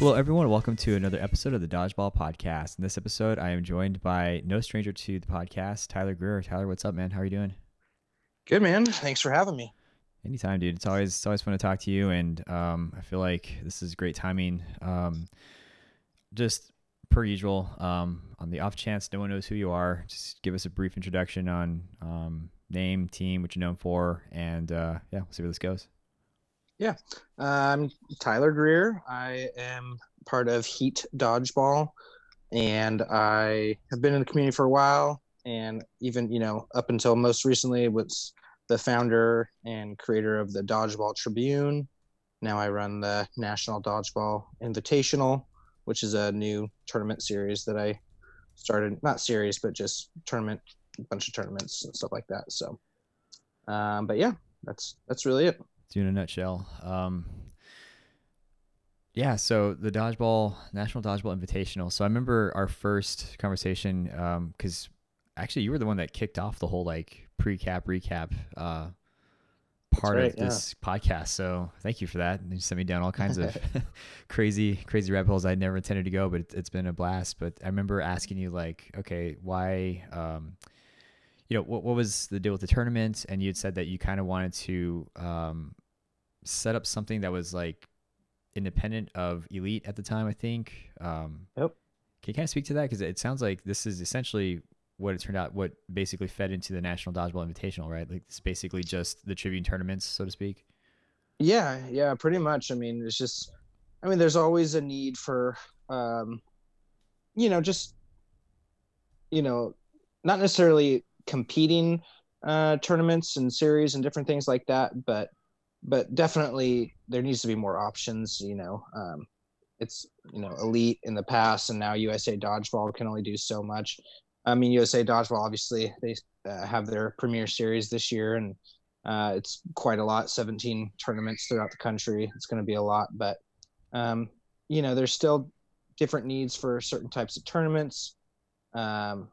Hello, everyone. Welcome to another episode of the Dodgeball Podcast. In this episode, I am joined by no stranger to the podcast, Tyler Greer. Tyler, what's up, man? How are you doing? Good, man. Thanks for having me. Anytime, dude. It's always it's always fun to talk to you, and um, I feel like this is great timing. Um, just per usual, um, on the off chance no one knows who you are, just give us a brief introduction on um, name, team, what you're known for, and uh, yeah, we'll see where this goes. Yeah, I'm Tyler Greer. I am part of Heat Dodgeball, and I have been in the community for a while. And even you know, up until most recently, was the founder and creator of the Dodgeball Tribune. Now I run the National Dodgeball Invitational, which is a new tournament series that I started. Not series, but just tournament, a bunch of tournaments and stuff like that. So, um, but yeah, that's that's really it in a nutshell. Um, yeah, so the dodgeball National Dodgeball Invitational. So I remember our first conversation because um, actually you were the one that kicked off the whole like pre-cap recap uh, part right, of this yeah. podcast. So thank you for that. And you sent me down all kinds of crazy, crazy rabbit holes I never intended to go, but it, has been a blast. But I remember asking you like, okay, why? Um, you know, what, what was the deal with the tournament? And you had said that you kind of wanted to um, set up something that was like independent of Elite at the time, I think. Um, yep. Can you kind of speak to that? Because it sounds like this is essentially what it turned out, what basically fed into the National Dodgeball Invitational, right? Like it's basically just the Tribune tournaments, so to speak. Yeah, yeah, pretty much. I mean, it's just, I mean, there's always a need for, um, you know, just, you know, not necessarily competing uh, tournaments and series and different things like that, but but definitely there needs to be more options. You know, um, it's you know elite in the past, and now USA Dodgeball can only do so much. I mean, USA Dodgeball obviously they uh, have their premier series this year, and uh, it's quite a lot. 17 tournaments throughout the country. It's going to be a lot, but um, you know, there's still different needs for certain types of tournaments. Um,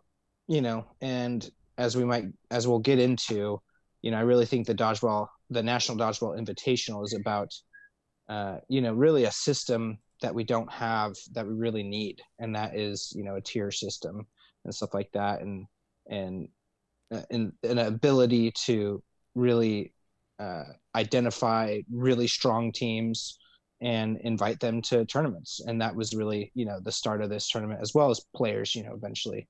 you know, and as we might as we'll get into, you know, I really think the dodgeball the National Dodgeball Invitational is about, uh, you know, really a system that we don't have that we really need, and that is, you know, a tier system and stuff like that, and and uh, and an ability to really uh, identify really strong teams and invite them to tournaments, and that was really, you know, the start of this tournament as well as players, you know, eventually.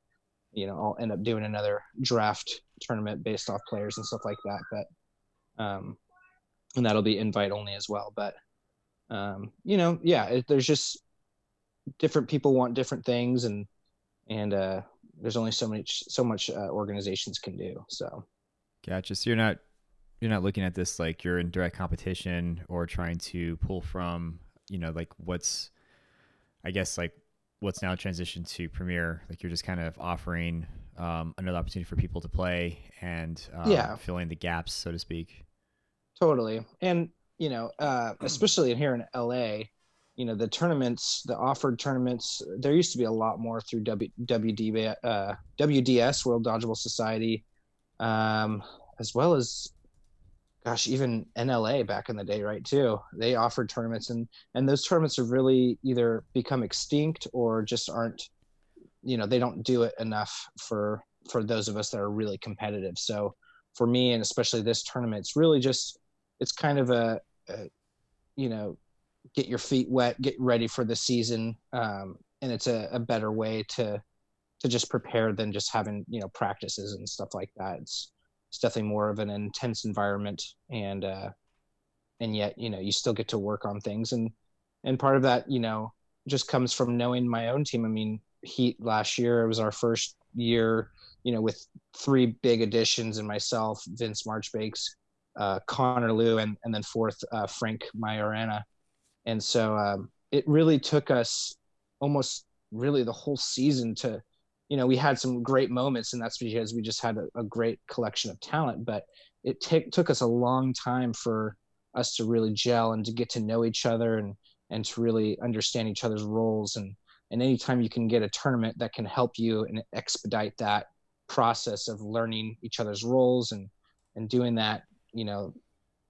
You know, I'll end up doing another draft tournament based off players and stuff like that. But um, and that'll be invite only as well. But um, you know, yeah, it, there's just different people want different things, and and uh, there's only so much so much uh, organizations can do. So, gotcha. So you're not you're not looking at this like you're in direct competition or trying to pull from you know like what's I guess like what's now transitioned to Premier. Like you're just kind of offering um, another opportunity for people to play and um, yeah. filling the gaps, so to speak. Totally. And, you know, uh, especially here in LA, you know, the tournaments, the offered tournaments, there used to be a lot more through w, WD, uh, WDS, World Dodgeball Society, um, as well as, gosh, even NLA back in the day, right? Too. They offered tournaments, and and those tournaments have really either become extinct or just aren't, you know, they don't do it enough for for those of us that are really competitive. So for me, and especially this tournament, it's really just it's kind of a, a you know get your feet wet, get ready for the season, um, and it's a, a better way to to just prepare than just having you know practices and stuff like that. It's it's definitely more of an intense environment, and uh, and yet you know you still get to work on things, and and part of that you know just comes from knowing my own team. I mean, Heat last year it was our first year, you know, with three big additions and myself, Vince Marchbakes, uh, Connor Liu, and, and then fourth, uh, Frank Majorana. And so um, it really took us almost really the whole season to, you know, we had some great moments, and that's because we just had a, a great collection of talent. But it t- took us a long time for us to really gel and to get to know each other and and to really understand each other's roles and and anytime you can get a tournament that can help you and expedite that process of learning each other's roles and and doing that you know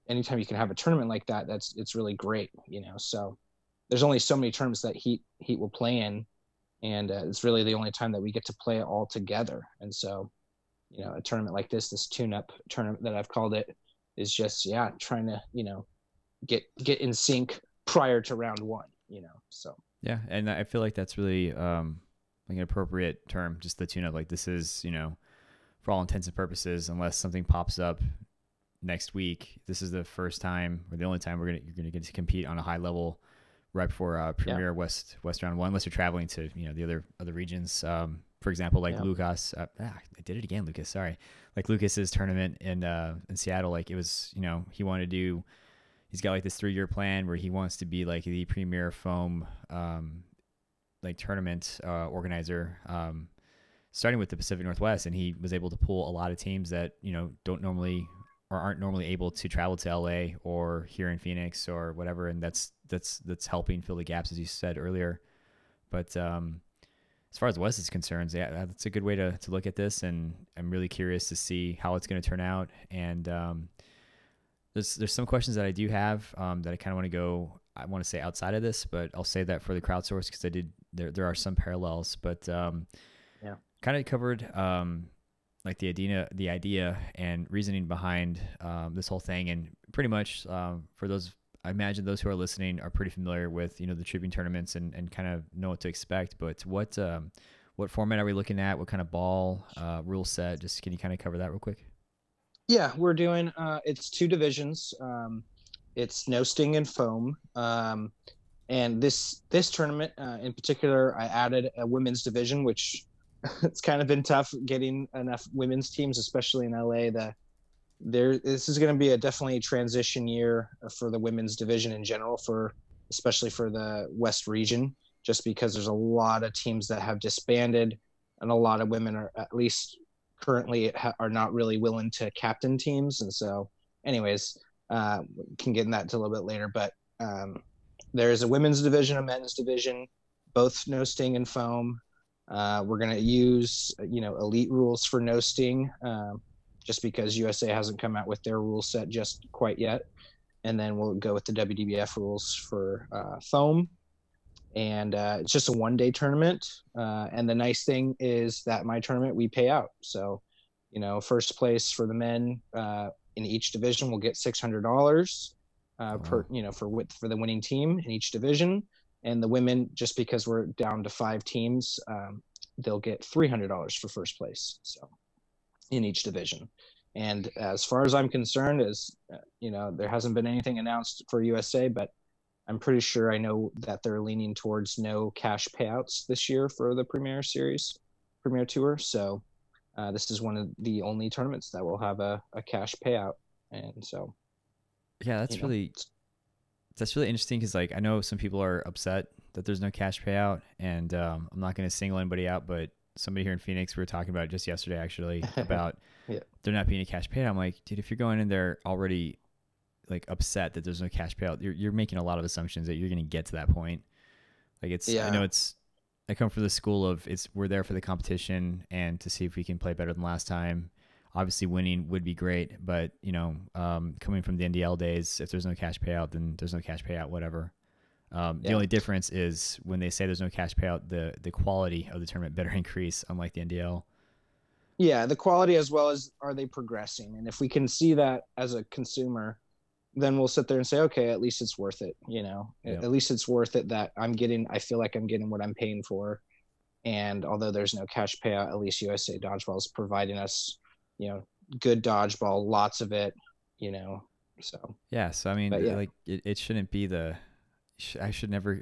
anytime you can have a tournament like that that's it's really great you know so there's only so many tournaments that Heat Heat will play in, and uh, it's really the only time that we get to play it all together. And so, you know, a tournament like this, this tune-up tournament that I've called it, is just yeah, trying to you know get get in sync prior to round one. You know, so yeah, and I feel like that's really um, like an appropriate term, just the tune-up. Like this is you know, for all intents and purposes, unless something pops up next week, this is the first time or the only time we're gonna you're gonna get to compete on a high level right before uh, Premier yeah. West West Round One, unless you're traveling to you know the other other regions. Um, for example, like yeah. Lucas, uh, ah, I did it again, Lucas. Sorry, like Lucas's tournament in uh, in Seattle. Like it was, you know, he wanted to do. He's got like this three year plan where he wants to be like the premier foam, um, like tournament uh, organizer. Um, starting with the Pacific Northwest, and he was able to pull a lot of teams that you know don't normally or aren't normally able to travel to LA or here in Phoenix or whatever, and that's that's that's helping fill the gaps as you said earlier. But um, as far as West is concerned, yeah, that's a good way to to look at this, and I'm really curious to see how it's going to turn out. And um, there's there's some questions that I do have um, that I kind of want to go. I want to say outside of this, but I'll say that for the crowdsource because I did there there are some parallels, but um, yeah, kind of covered um, like the idea, the idea and reasoning behind um, this whole thing. And pretty much um, for those, I imagine those who are listening are pretty familiar with you know the Tribune tournaments and, and kind of know what to expect. But what um, what format are we looking at? What kind of ball uh, rule set? Just can you kind of cover that real quick? Yeah, we're doing uh, it's two divisions. Um, it's no sting and foam. Um, and this this tournament uh, in particular, I added a women's division, which it's kind of been tough getting enough women's teams, especially in LA. The there this is going to be a definitely transition year for the women's division in general, for especially for the West region, just because there's a lot of teams that have disbanded, and a lot of women are at least currently are not really willing to captain teams, and so, anyways, uh, can get in that a little bit later, but. Um, there is a women's division, a men's division, both no sting and foam. Uh, we're going to use, you know, elite rules for no sting, um, just because USA hasn't come out with their rule set just quite yet. And then we'll go with the WDBF rules for uh, foam. And uh, it's just a one day tournament. Uh, and the nice thing is that my tournament, we pay out. So, you know, first place for the men uh, in each division will get $600 uh, per, you know, for, for the winning team in each division and the women just because we're down to five teams um, they'll get $300 for first place so in each division. And as far as i'm concerned as uh, you know there hasn't been anything announced for usa but i'm pretty sure i know that they're leaning towards no cash payouts this year for the premier series premier tour. So uh, this is one of the only tournaments that will have a, a cash payout. And so yeah that's really know, that's really interesting because like I know some people are upset that there's no cash payout, and um, I'm not going to single anybody out, but somebody here in Phoenix we were talking about just yesterday actually about yeah. there not being a cash payout. I'm like, dude, if you're going in there already like upset that there's no cash payout, you're you're making a lot of assumptions that you're going to get to that point. Like it's yeah. I know it's I come from the school of it's we're there for the competition and to see if we can play better than last time obviously winning would be great, but you know, um, coming from the NDL days, if there's no cash payout, then there's no cash payout, whatever. Um, yeah. The only difference is when they say there's no cash payout, the the quality of the tournament better increase, unlike the NDL. Yeah, the quality as well as are they progressing, and if we can see that as a consumer, then we'll sit there and say, okay, at least it's worth it. You know, yeah. at least it's worth it that I'm getting. I feel like I'm getting what I'm paying for, and although there's no cash payout, at least USA Dodgeball is providing us you know, good dodgeball, lots of it, you know. So yeah, so I mean, yeah. like it, it shouldn't be the. I should never.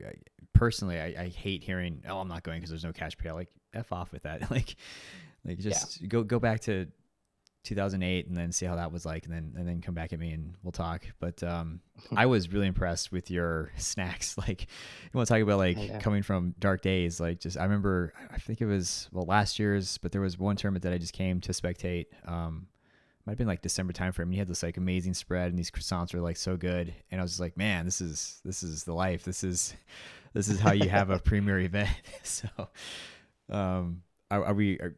Personally, I, I hate hearing, "Oh, I'm not going because there's no cash payout." Like, f off with that. like, like just yeah. go go back to 2008 and then see how that was like and then and then come back at me and we'll talk. But um i was really impressed with your snacks. Like you want to talk about like yeah. coming from dark days like just i remember i think it was well last year's but there was one tournament that i just came to spectate um might have been like december time frame and you had this like amazing spread and these croissants were like so good. And i was just like man this is this is the life. This is this is how you have a premier event. So um are, are we are,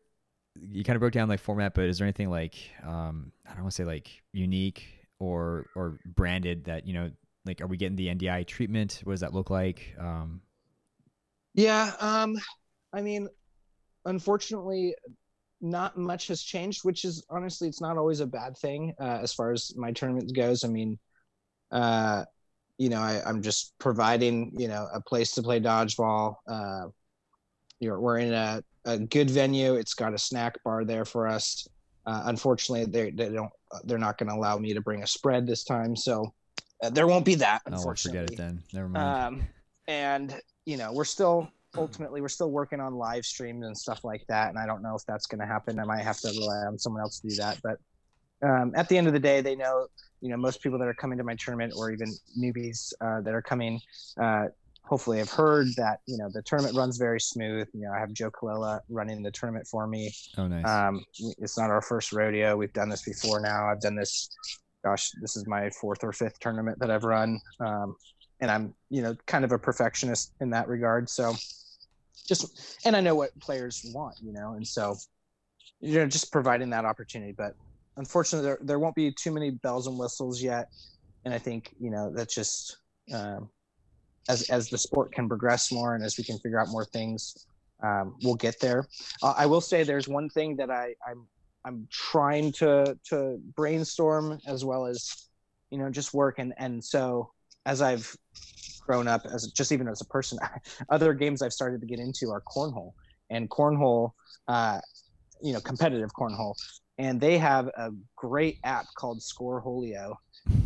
you kind of broke down like format, but is there anything like um, I don't want to say like unique or or branded that you know like are we getting the NDI treatment? What does that look like? Um, yeah, um, I mean, unfortunately, not much has changed, which is honestly, it's not always a bad thing uh, as far as my tournament goes. I mean, uh, you know, I, am just providing, you know, a place to play dodgeball. Uh, you know, we're in a, a good venue. It's got a snack bar there for us. Uh, unfortunately, they they don't they're not going to allow me to bring a spread this time, so uh, there won't be that. Unfortunately, oh, forget it then. Never mind. Um, and you know, we're still ultimately we're still working on live streams and stuff like that, and I don't know if that's going to happen. I might have to rely on someone else to do that, but um, at the end of the day, they know you know most people that are coming to my tournament or even newbies uh, that are coming uh, hopefully have heard that you know the tournament runs very smooth. You know i have joe colella running the tournament for me. Oh nice. Um, it's not our first rodeo. We've done this before now. I've done this gosh this is my fourth or fifth tournament that i've run. Um, and i'm you know kind of a perfectionist in that regard. So just and i know what players want you know and so you know just providing that opportunity. But unfortunately there, there won't be too many bells and whistles yet. And i think you know that's just um, as as the sport can progress more and as we can figure out more things um, we'll get there. Uh, i will say there's one thing that i i'm i'm trying to to brainstorm as well as you know just work. And and so as i've grown up as just even as a person other games i've started to get into are cornhole and cornhole uh, you know competitive cornhole. And they have a great app called Scoreholio,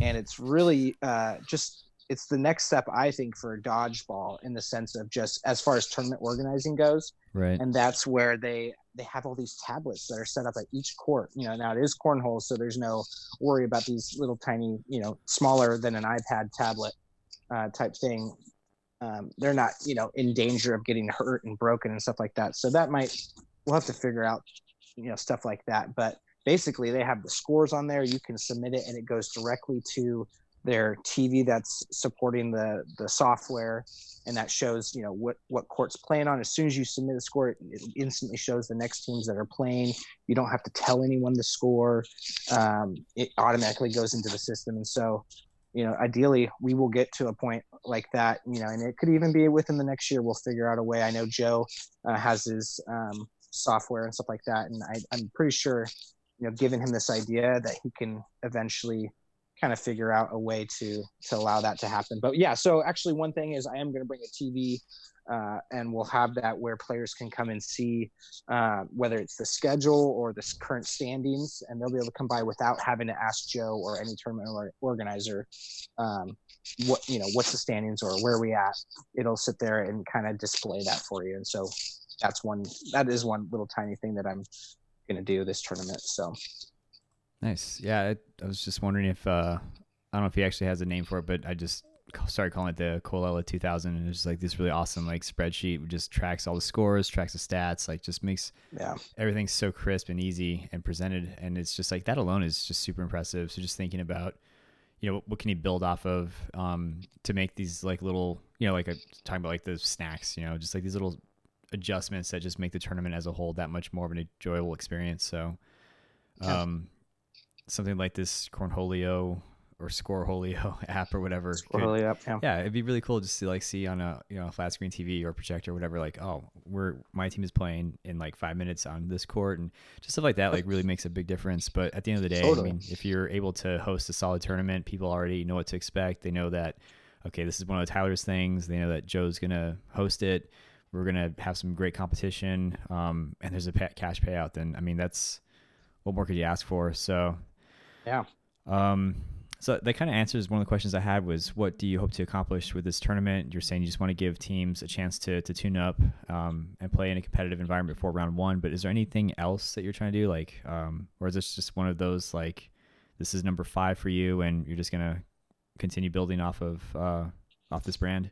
and it's really uh, just it's the next step I think for dodgeball in the sense of just as far as tournament organizing goes. Right. And that's where they they have all these tablets that are set up at each court. You know, now it is cornhole, so there's no worry about these little tiny, you know, smaller than an iPad tablet uh, type thing. Um, they're not, you know, in danger of getting hurt and broken and stuff like that. So that might we'll have to figure out you know stuff like that but basically they have the scores on there you can submit it and it goes directly to their tv that's supporting the the software and that shows you know what what court's playing on. As soon as you submit a score it, instantly shows the next teams that are playing. You don't have to tell anyone the score. Um, it automatically goes into the system. And so you know ideally we will get to a point like that you know and it could even be within the next year we'll figure out a way. I know joe uh, has his um, software and stuff like that. And I, I'm pretty sure, you know, giving him this idea that he can eventually kind of figure out a way to to allow that to happen. But yeah, so actually, one thing is I am going to bring a TV. Uh, and we'll have that where players can come and see uh, whether it's the schedule or the current standings, and they'll be able to come by without having to ask Joe or any tournament organizer um, what you know what's the standings or where we at. It'll sit there and kind of display that for you, and so that's one that is one little tiny thing that I'm gonna do this tournament. So nice. Yeah, I, I was just wondering if uh, I don't know if he actually has a name for it, but I just started calling it the Colella 2000, and it's just like this really awesome like spreadsheet. Just tracks all the scores, tracks the stats, like just makes yeah everything so crisp and easy and presented. And it's just like that alone is just super impressive. So just thinking about you know what can he build off of um, to make these like little you know like a, talking about like the snacks you know just like these little adjustments that just make the tournament as a whole that much more of an enjoyable experience. So, um, yeah. Something like this Cornholio or Scoreholio app or whatever. Scoreholio app, yeah. yeah, it'd be really cool just to like see on a you know a flat screen TV or projector or whatever. Like, oh, we're my team is playing in like five minutes on this court and just stuff like that. Like, really makes a big difference. But at the end of the day, totally. I mean, if you're able to host a solid tournament, people already know what to expect. They know that okay, this is one of Tyler's things. They know that Joe's gonna host it we're gonna have some great competition, um, and there's a cash payout. Then I mean, that's what more could you ask for? So, yeah. Um, so that kind of answers one of the questions I had was, what do you hope to accomplish with this tournament? You're saying you just want to give teams a chance to to tune up um, and play in a competitive environment before round one. But is there anything else that you're trying to do, like, um, or is this just one of those like, this is number five for you, and you're just gonna continue building off of uh, off this brand?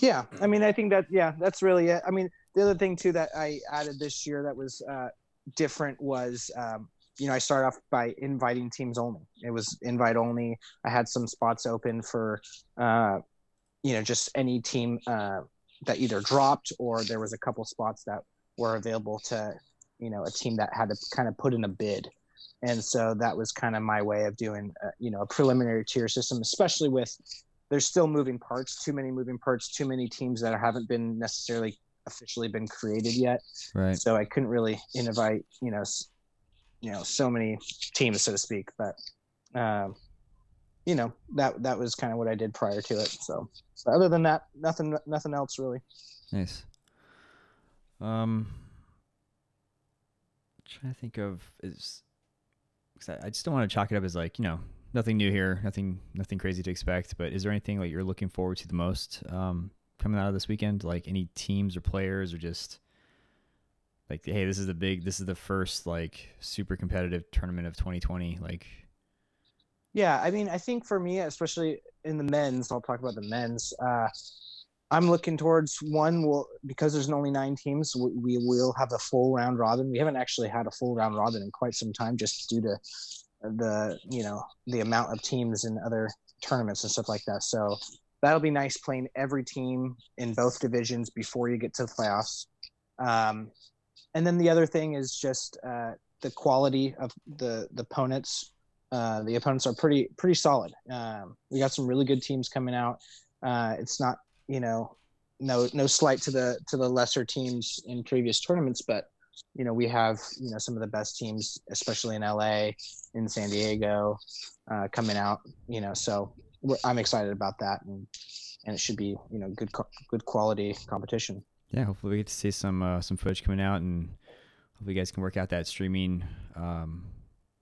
yeah i mean i think that yeah that's really it i mean the other thing too that i added this year that was uh, different was um, you know i started off by inviting teams only it was invite only i had some spots open for uh, you know just any team uh, that either dropped or there was a couple spots that were available to you know a team that had to kind of put in a bid and so that was kind of my way of doing uh, you know a preliminary tier system especially with there's still moving parts, too many moving parts, too many teams that haven't been necessarily officially been created yet. Right. So I couldn't really invite, you know, you know, so many teams, so to speak. But, um, you know, that that was kind of what I did prior to it. So, so other than that, nothing, nothing else really. Nice. Um, trying to think of is because I just don't want to chalk it up as like you know nothing new here, nothing nothing crazy to expect. But is there anything like you're looking forward to the most um, coming out of this weekend? Like any teams or players, or just like hey, this is the big, this is the first like super competitive tournament of 2020. Like, yeah, I mean, I think for me, especially in the men's, I'll talk about the men's. Uh, I'm looking towards one. Will because there's only nine teams, we, we will have a full round robin. We haven't actually had a full round robin in quite some time, just due to the you know the amount of teams in other tournaments and stuff like that. So that'll be nice playing every team in both divisions before you get to the playoffs. Um, and then the other thing is just uh, the quality of the the opponents. Uh, the opponents are pretty pretty solid. Um, we got some really good teams coming out. Uh, it's not you know, no no slight to the to the lesser teams in previous tournaments, but you know we have you know some of the best teams, especially in LA, in San Diego, uh, coming out. You know, so I'm excited about that, and and it should be you know good good quality competition. Yeah, hopefully we get to see some uh, some footage coming out, and hopefully you guys can work out that streaming um,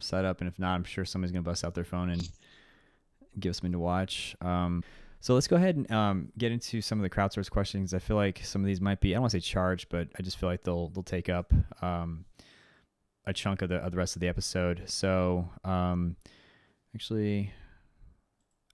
setup. And if not, I'm sure somebody's gonna bust out their phone and give us something to watch. Um, so let's go ahead and um, get into some of the crowdsource questions. I feel like some of these might be I don't want to say charged, but I just feel like they'll they'll take up um, a chunk of the of the rest of the episode. So um, actually,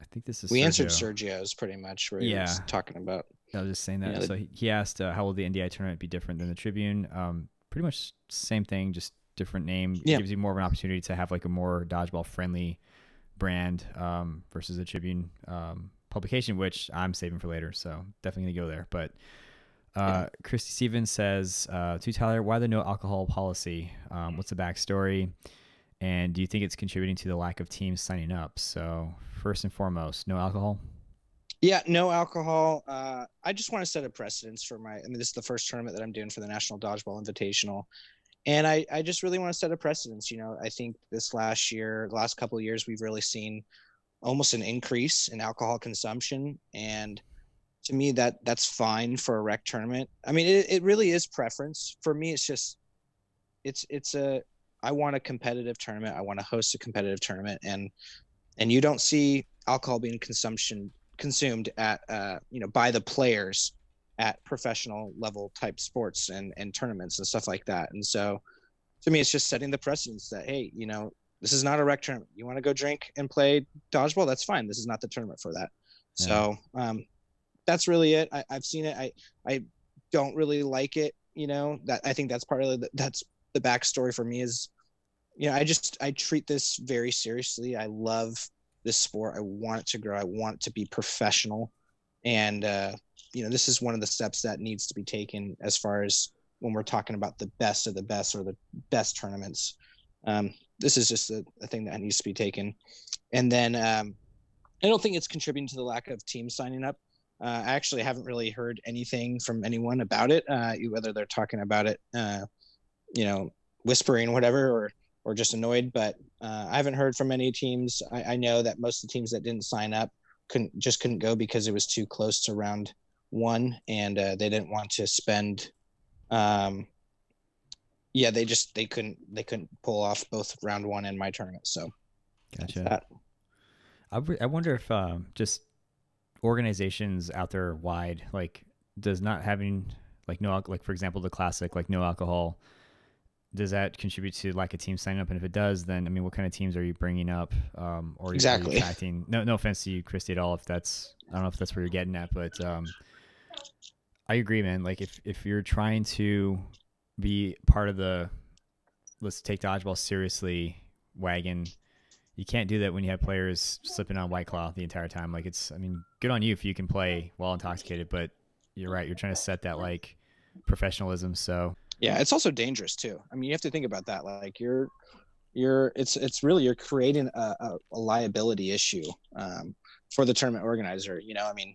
I think this is we Sergio. answered Sergio's pretty much. Where yeah, was talking about. I was just saying that. Yeah, so he, he asked, uh, "How will the NDI tournament be different than the Tribune?" Um, pretty much same thing, just different name. Yeah. It gives you more of an opportunity to have like a more dodgeball friendly brand um, versus the Tribune. Um, publication, which I'm saving for later. So definitely gonna go there. But uh, Christy Stevens says uh, to Tyler, why the no alcohol policy? Um, what's the backstory? And do you think it's contributing to the lack of teams signing up? So first and foremost, no alcohol. Yeah, no alcohol. Uh, I just want to set a precedence for my. I mean, this is the first tournament that I'm doing for the National Dodgeball Invitational, and I, I just really want to set a precedence. You know, I think this last year, the last couple of years, we've really seen almost an increase in alcohol consumption and to me that that's fine for a rec tournament i mean it, it really is preference for me it's just it's it's a i want a competitive tournament i want to host a competitive tournament and and you don't see alcohol being consumption consumed at uh you know by the players at professional level type sports and and tournaments and stuff like that and so to me it's just setting the precedence that hey you know this is not a rec tournament. You want to go drink and play dodgeball? That's fine. This is not the tournament for that. Yeah. So um, that's really it. I, have seen it. I I don't really like it. You know that I think that's part of the, that's the backstory for me is, you know, I just I treat this very seriously. I love this sport. I want it to grow. I want it to be professional, and uh, you know this is one of the steps that needs to be taken as far as when we're talking about the best of the best or the best tournaments. Um, this is just a, a, thing that needs to be taken. And then um, I don't think it's contributing to the lack of teams signing up. Uh, I actually haven't really heard anything from anyone about it, uh, whether they're talking about it, uh, you know, whispering, whatever, or or just annoyed. But uh, I haven't heard from any teams. I, I, know that most of the teams that didn't sign up couldn't just couldn't go because it was too close to round one, and uh, they didn't want to spend um, yeah, they just they couldn't they couldn't pull off both round one and my tournament. So, gotcha. I, I wonder if um, just organizations out there wide like does not having like no like for example the classic like no alcohol does that contribute to like a team signing up and if it does then i mean what kind of teams are you bringing up um or exactly attracting no no offense to you christy at all if that's i don't know if that's where you're getting at but um i agree man like if if you're trying to be part of the let's take dodgeball seriously wagon. You can't do that when you have players slipping on white claw the entire time. Like it's, I mean, good on you if you can play while intoxicated, but you're right. You're trying to set that like professionalism. So yeah, it's also dangerous too. I mean, you have to think about that. Like you're, you're, it's, it's really you're creating a, a, a liability issue. Um, for the tournament organizer. You know, I mean,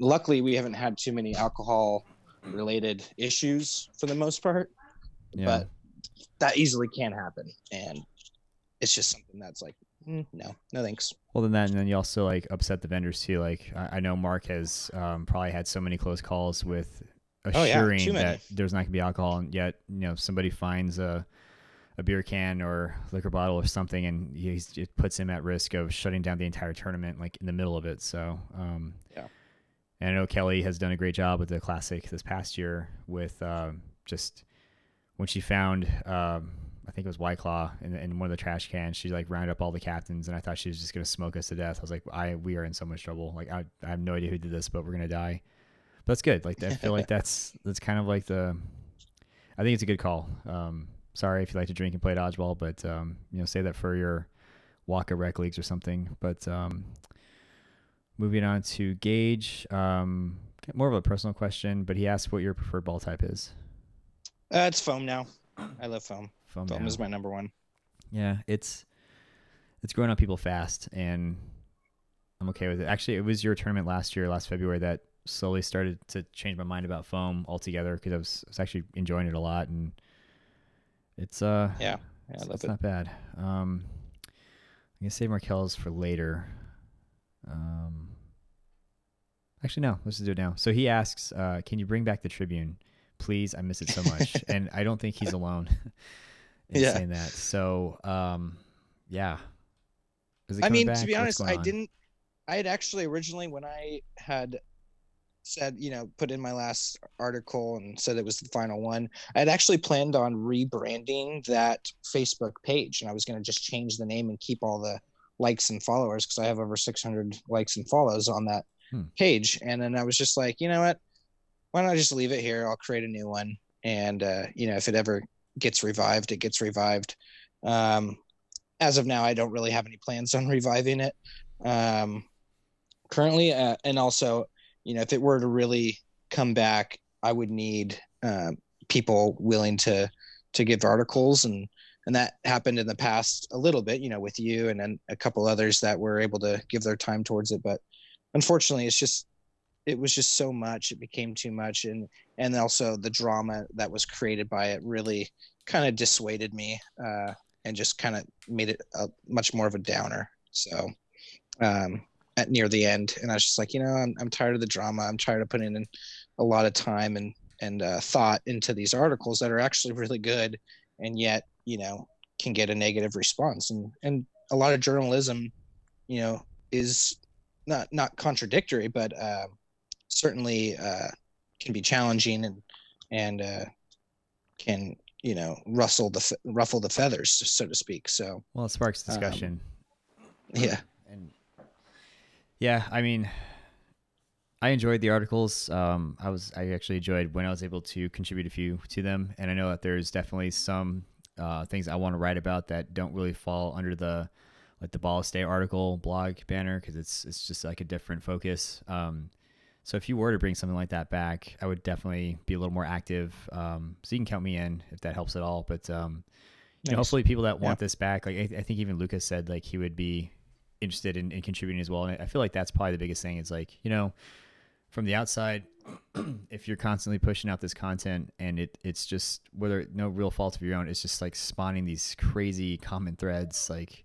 luckily we haven't had too many alcohol related issues for the most part, yeah. but that easily can happen, and it's just something that's like mm, no, no thanks. Well, then that, and then you also like upset the vendors too. Like I, I know Mark has um, probably had so many close calls with assuring oh, yeah, that there's not gonna be alcohol, and yet you know somebody finds a a beer can or liquor bottle or something, and he's, it puts him at risk of shutting down the entire tournament, like in the middle of it. So, um, yeah. And I know Kelly has done a great job with the classic this past year with um, just when she found, um, I think it was White Claw in, in, one of the trash cans. She like rounded up all the captains, and I thought she was just gonna smoke us to death. I was like, I we are in so much trouble. Like I, I have no idea who did this, but we're gonna die. That's good. Like I feel like that's that's kind of like the. I think it's a good call. Um, sorry if you like to drink and play dodgeball, but um, you know, say that for your Waka rec leagues or something. But um, moving on to Gage, um, more of a personal question, but he asked what your preferred ball type is. Uh, it's foam now. I love foam. Foam, foam is my number one. Yeah, it's it's growing on people fast, and I'm okay with it. Actually, it was your tournament last year, last February, that slowly started to change my mind about foam altogether because I was, I was actually enjoying it a lot and it's uh yeah, yeah it's, it's it. not bad. Um, I'm gonna save Markel's for later. Um, actually no, let's just do it now. So he asks, uh, "Can you bring back the Tribune, please? I miss it so much." and I don't think he's alone in yeah. saying that. So um, yeah. I mean, back? to be honest, I didn't. I had actually originally when I had said, you know, put in my last article and said it was the final one. I had actually planned on rebranding that Facebook page and I was going to just change the name and keep all the likes and followers because I have over 600 likes and follows on that hmm. page. And then I was just like, you know what? Why don't I just leave it here? I'll create a new one. And, uh, you know, if it ever gets revived, it gets revived. Um, as of now, I don't really have any plans on reviving it um, currently. Uh, and also, you know, if it were to really come back, I would need uh, people willing to to give articles. And and that happened in the past a little bit, you know, with you and then a couple others that were able to give their time towards it. But unfortunately, it's just it was just so much. It became too much. And and also the drama that was created by it really kind of dissuaded me uh, and just kind of made it a much more of a downer. So um, at near the end, and I was just like, you know, I'm I'm tired of the drama. I'm tired of putting in a lot of time and and uh, thought into these articles that are actually really good, and yet you know can get a negative response. And and a lot of journalism, you know, is not not contradictory, but uh, certainly uh, can be challenging and and uh, can you know rustle the ruffle the feathers, so to speak. So well, it sparks discussion. Um, yeah yeah, I mean, I enjoyed the articles. Um, I was I actually enjoyed when I was able to contribute a few to them, and I know that there's definitely some uh, things I want to write about that don't really fall under the like the Ball State article blog banner because it's it's just like a different focus. Um, so if you were to bring something like that back, I would definitely be a little more active. Um, so you can count me in if that helps at all. But um, nice. you know, hopefully, people that want yeah. this back, like I, I, think even Lucas said, like he would be interested in, in contributing as well. And I feel like that's probably the biggest thing. It's like, you know, from the outside, if you're constantly pushing out this content and it it's just whether no real fault of your own, it's just like spawning these crazy common threads like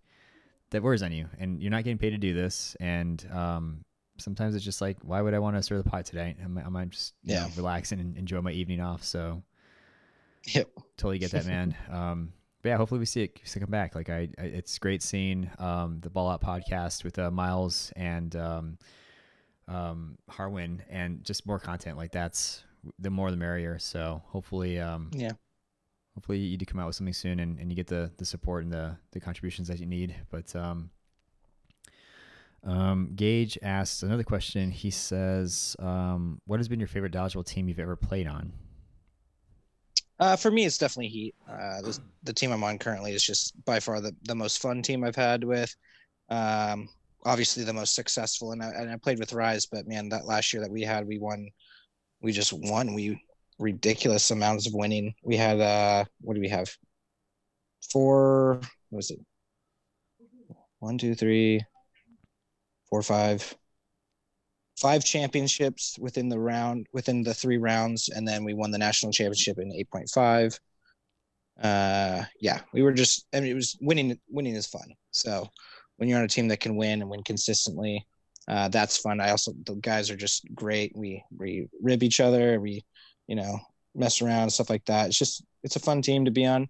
that wears on you. And you're not getting paid to do this. And um, sometimes it's just like, why would I want to stir the pot today? I might, I might just yeah. Know, relax and enjoy my evening off. So yep. totally get that, man. Um, but yeah, hopefully we see it, see it come back. Like I, I, it's great seeing um, the Ball Out podcast with uh, Miles and um, um, Harwin, and just more content like that's the more the merrier. So hopefully, um, yeah, hopefully you do come out with something soon, and, and you get the the support and the the contributions that you need. But um, um, Gage asks another question. He says, um, "What has been your favorite dodgeball team you've ever played on?" Uh, for me, it's definitely Heat. Uh, the, the team I'm on currently is just by far the, the most fun team I've had with. Um, obviously, the most successful, and I, and I played with Rise, but man, that last year that we had, we won. We just won. We ridiculous amounts of winning. We had uh, what do we have? Four. What was it? One, two, three, four, five, five championships within the round, within the three rounds, and then we won the national championship in eight point five. Uh, yeah, we were just. I mean, it was winning. Winning is fun. So when you're on a team that can win and win consistently, uh, that's fun. I also the guys are just great. We we rib each other. We, you know, mess around stuff like that. It's just it's a fun team to be on.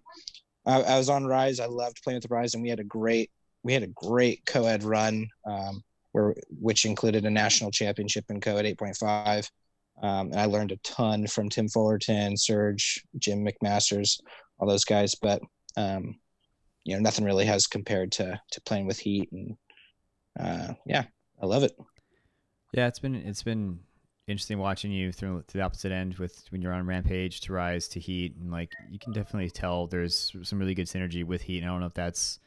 I, I was on Rise. I loved playing with the Rise, and we had a great we had a great co-ed run um, where which included a national championship in co-ed 8.5. Um, and I learned a ton from Tim Fullerton, Serge, Jim McMasters, all those guys. But um, you know, nothing really has compared to to playing with Heat, and uh, yeah, I love it. Yeah, it's been it's been interesting watching you through to the opposite end with when you're on Rampage to Rise to Heat, and like you can definitely tell there's some really good synergy with Heat. And I don't know if that's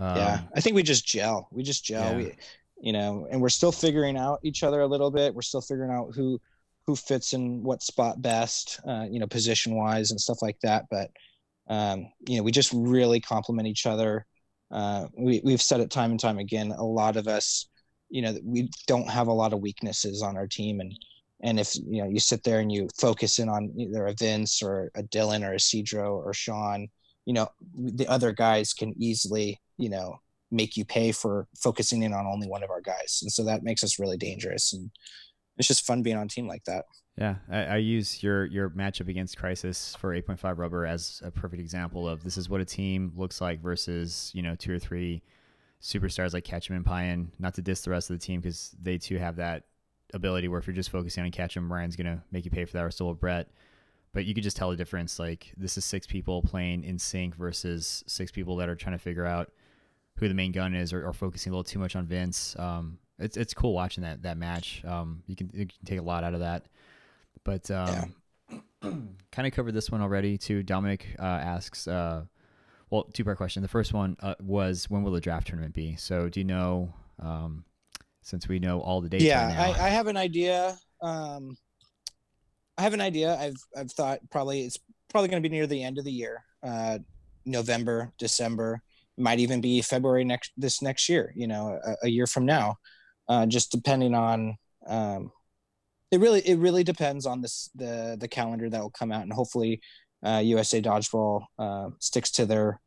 um, yeah, I think we just gel. We just gel. Yeah. We, you know, and we're still figuring out each other a little bit. We're still figuring out who who fits in what spot best, uh, you know, position wise and stuff like that. But um, you know, we just really complement each other. Uh, we we've said it time and time again. A lot of us, you know, we don't have a lot of weaknesses on our team, and and if you know you sit there and you focus in on either a Vince or a Dylan or a Cedro or Sean, you know, the other guys can easily you know make you pay for focusing in on only one of our guys. And so that makes us really dangerous. And it's just fun being on a team like that. Yeah I, I use your your matchup against crisis for 8.5 rubber as a perfect example of this is what a team looks like versus you know two or three superstars like Ketchum and Payan not to diss the rest of the team because they too have that ability where if you're just focusing on Ketchum Ryan's gonna make you pay for that or still Brett. But you could just tell the difference. Like this is six people playing in sync versus six people that are trying to figure out who the main gun is or, or focusing a little too much on Vince. Um, it's it's cool watching that that match. Um, you can you can take a lot out of that. But um, yeah. kind of covered this one already too. Dominic uh, asks, uh, well, two part question. The first one uh, was when will the draft tournament be? So do you know? Um, since we know all the dates. Yeah, right I, I, have an idea. Um, I have an idea. I've I've thought probably it's probably going to be near the end of the year, uh, November, December might even be February next this next year, you know, a, a year from now, uh, just depending on. Um, it really it really depends on this the the calendar that will come out, and hopefully, uh, USA Dodgeball uh, sticks to their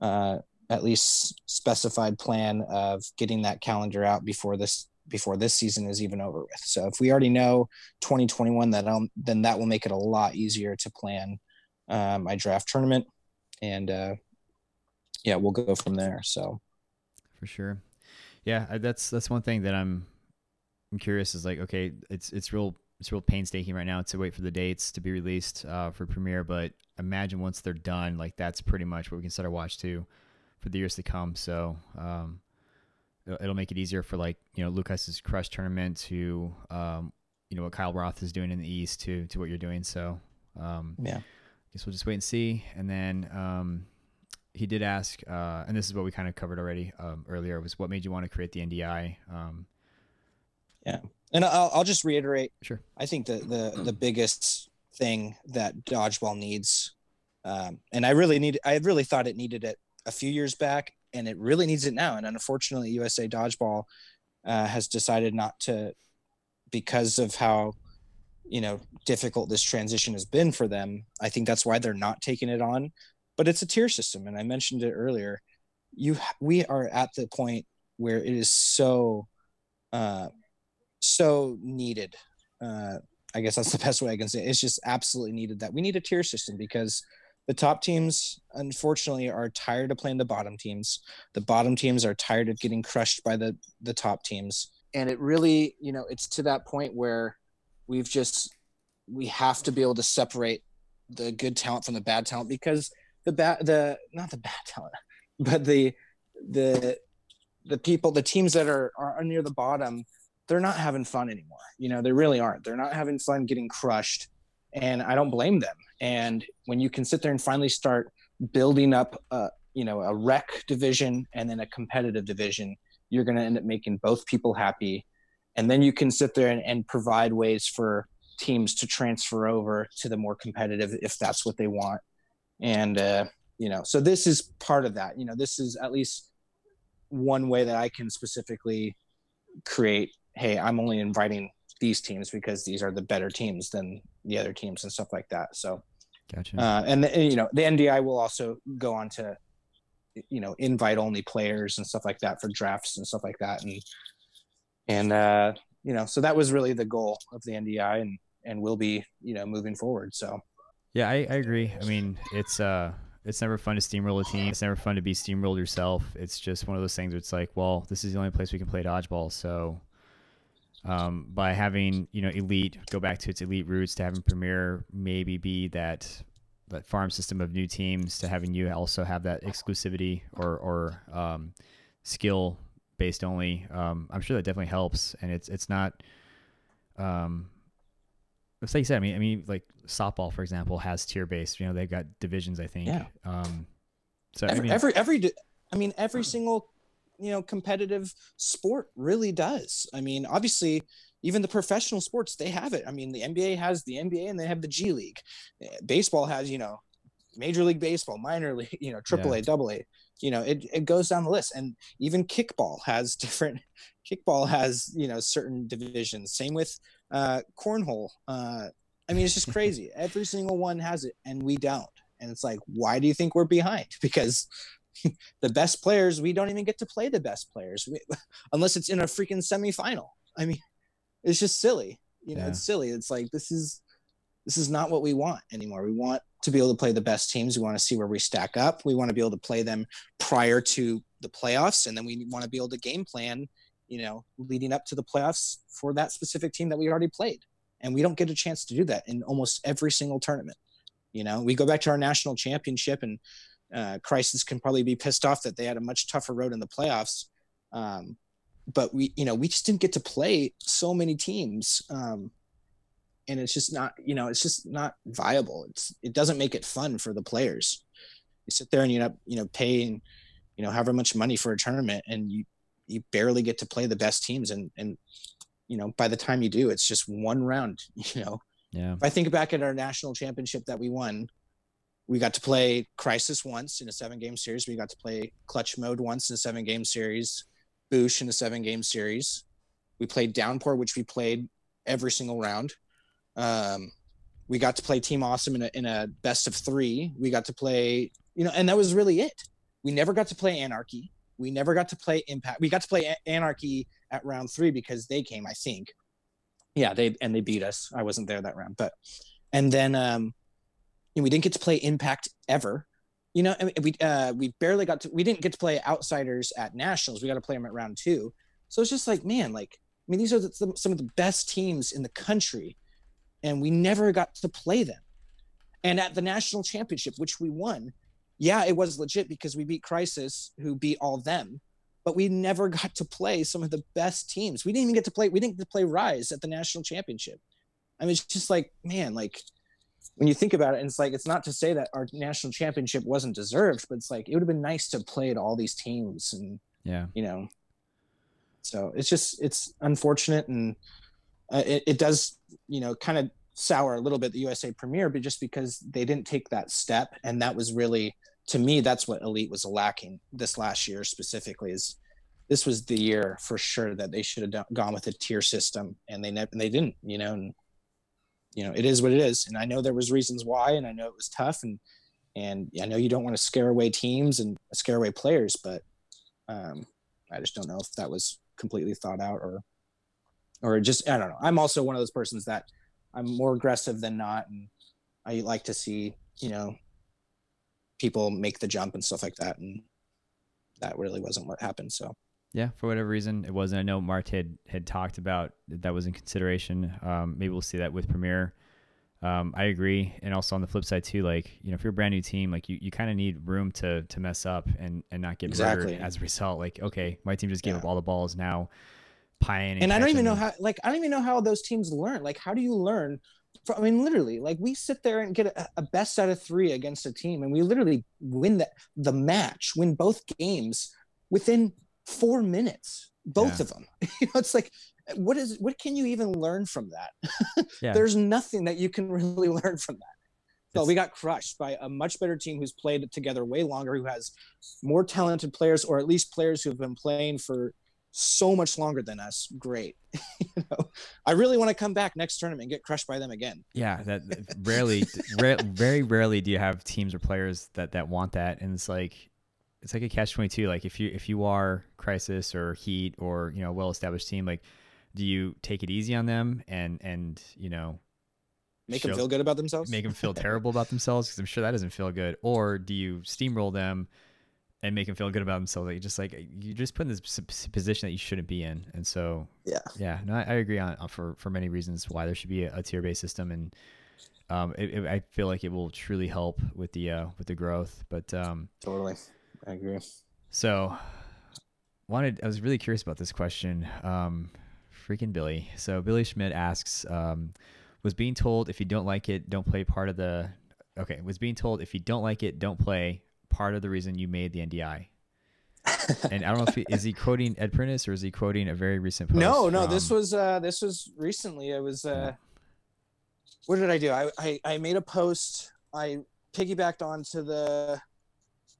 uh, at least specified plan of getting that calendar out before this before this season is even over with. So if we already know 2021, that um, then that will make it a lot easier to plan uh, my draft tournament and uh, yeah, we'll go from there. So for sure, yeah, that's that's one thing that I'm I'm curious is like okay, it's it's real it's real painstaking right now to wait for the dates to be released uh, for premiere, but imagine once they're done, like that's pretty much what we can set our watch to for the years to come. So um, it'll, it'll, make it easier for like you know Lucas's Crush tournament to um, you know what Kyle Roth is doing in the East to to what you're doing. So um, yeah, I guess we'll just wait and see, and then um, he did ask, uh, and this is what we kind of covered already um, earlier, was what made you want to create the NDI? Um, yeah, and I'll, I'll just reiterate. Sure. I think the the the biggest thing that dodgeball needs, um, and I really need, I really thought it needed it a few years back, and it really needs it now. And unfortunately, USA Dodgeball uh, has decided not to, because of how you know difficult this transition has been for them. I think that's why they're not taking it on but it's a tier system and i mentioned it earlier. You we are at the point where it is so uh so needed uh i guess that's the best way i can say it. it's just absolutely needed that we need a tier system because the top teams unfortunately are tired of playing the bottom teams. The bottom teams are tired of getting crushed by the the top teams. And it really you know it's to that point where we've just we have to be able to separate the good talent from the bad talent because the bad the not the bad talent, but the the the people the teams that are are near the bottom they're not having fun anymore. You know they really aren't. They're not having fun getting crushed and i don't blame them. And when you can sit there and finally start building up a you know a rec division and then a competitive division you're going to end up making both people happy. And then you can sit there and, and provide ways for teams to transfer over to the more competitive if that's what they want and uh, you know so this is part of that. You know this is at least one way that i can specifically create hey i'm only inviting these teams because these are the better teams than the other teams and stuff like that. So Gotcha. uh, and the, you know the ndi will also go on to you know invite only players and stuff like that for drafts and stuff like that. And and uh you know so that was really the goal of the ndi and and will be you know moving forward. So Yeah, I, I agree. I mean, it's uh, it's never fun to steamroll a team. It's never fun to be steamrolled yourself. It's just one of those things where it's like, well, this is the only place we can play dodgeball. So, um, by having you know elite go back to its elite roots, to having premier maybe be that that farm system of new teams, to having you also have that exclusivity or or um, skill based only. Um, I'm sure that definitely helps, and it's it's not. Um, it's like you said. I mean, I mean, like softball, for example, has tier based. You know, they've got divisions. I think. Yeah. Um, so every, I mean, every every di- i mean every single you know competitive sport really does i mean obviously even the professional sports they have it i mean the nba has the nba and they have the g league Eh, baseball has you know major league baseball minor league you know triple a double a you know it, it goes down the list and even kickball has different kickball has you know certain divisions same with uh cornhole uh i mean it's just crazy. Every single one has it and we don't. And it's like why do you think we're behind? Because the best players we don't even get to play the best players. We, unless it's in a freaking semifinal. I mean it's just silly. You know Yeah. it's silly. It's like this is this is not what we want anymore. We want to be able to play the best teams. We want to see where we stack up. We want to be able to play them prior to the playoffs and then we want to be able to game plan you know leading up to the playoffs for that specific team that we already played and we don't get a chance to do that in almost every single tournament. You know we go back to our national championship and uh, crisis can probably be pissed off that they had a much tougher road in the playoffs. Um, but we you know we just didn't get to play so many teams um, and it's just not you know it's just not viable. It's it doesn't make it fun for the players. You sit there and you know you know paying you know however much money for a tournament and you you barely get to play the best teams and and you know by the time you do it's just one round you know yeah, if I think back at our national championship that we won, we got to play Crisis once in a seven game series. We got to play Clutch Mode once in a seven game series, Boosh in a seven game series. We played Downpour, which we played every single round. Um, we got to play Team Awesome in a, in a best of three. We got to play, you know, and that was really it. We never got to play Anarchy. We never got to play Impact. We got to play A- Anarchy at round three because they came, I think. Yeah they and they beat us. I wasn't there that round but and then um you know, we didn't get to play impact ever. You know and we uh we barely got to we didn't get to play outsiders at nationals. We got to play them at round two. So it's just like man like i mean these are the, some- some of the best teams in the country and we never got to play them. And at the national championship which we won yeah it was legit because we beat crisis who beat all them but we never got to play some of the best teams. We didn't even get to play. We didn't get to play Rise at the national championship. I mean, it's just like, man, like when you think about it, and it's like it's not to say that our national championship wasn't deserved, but it's like it would have been nice to play at all these teams, and yeah, you know, so it's just it's unfortunate, and uh, it, it does you know kind of sour a little bit the USA Premier, but just because they didn't take that step, and that was really to me that's what Elite was lacking this last year specifically is this was the year for sure that they should have gone with a tier system and they never they didn't you know and you know it is what it is. And i know there was reasons why and i know it was tough and and i know you don't want to scare away teams and scare away players but um i just don't know if that was completely thought out or or just i don't know. I'm also one of those persons that i'm more aggressive than not and i like to see you know people make the jump and stuff like that and that really wasn't what happened so yeah. For whatever reason, it wasn't. I know Mart had had talked about that, that was in consideration. Um, maybe we'll see that with Premier. Um, I agree, and also on the flip side too, like you know, if you're a brand new team, like you, you kind of need room to to mess up and and not get Exactly. murdered as a result. Like, okay, my team just gave Yeah. up all the balls now, pieing. and I don't even know how like I don't even know how those teams learn. Like how do you learn I mean literally like we sit there and get a, a best out of 3 against a team and we literally win the the match, win both games within 4 minutes. Both Yeah. of them. you know it's like what is what can you even learn from that? Yeah. There's nothing that you can really learn from that. So It's- we got crushed by a much better team who's played together way longer, who has more talented players, or at least players who have been playing for so much longer than us, great. you know, I really want to come back next tournament and get crushed by them again. Yeah, that rarely, ra- very rarely do you have teams or players that that want that, and it's like it's like a catch twenty two. Like if you if you are Crisis or Heat or you know well established team, like do you take it easy on them and and you know make show, them feel good about themselves, make them feel terrible about themselves because I'm sure that doesn't feel good, or do you steamroll them? And make him feel good about themselves. Like just like you just put in this position that you shouldn't be in. And so yeah, yeah, no, I, I agree on for for many reasons why there should be a, a tier based system, and um, it, it, I feel like it will truly help with the uh, with the growth. But um, totally, I agree. So wanted I was really curious about this question. Um, freaking Billy. So Billy Schmidt asks, um, was being told if you don't like it, don't play part of the. Okay, was being told if you don't like it, don't play part of the reason you made the NDI. and I don't know if he, is he quoting Ed Prentice or is he quoting a very recent post? No, no, from... this was uh this was recently. I was uh what did I do? I, I I made a post. I piggybacked onto the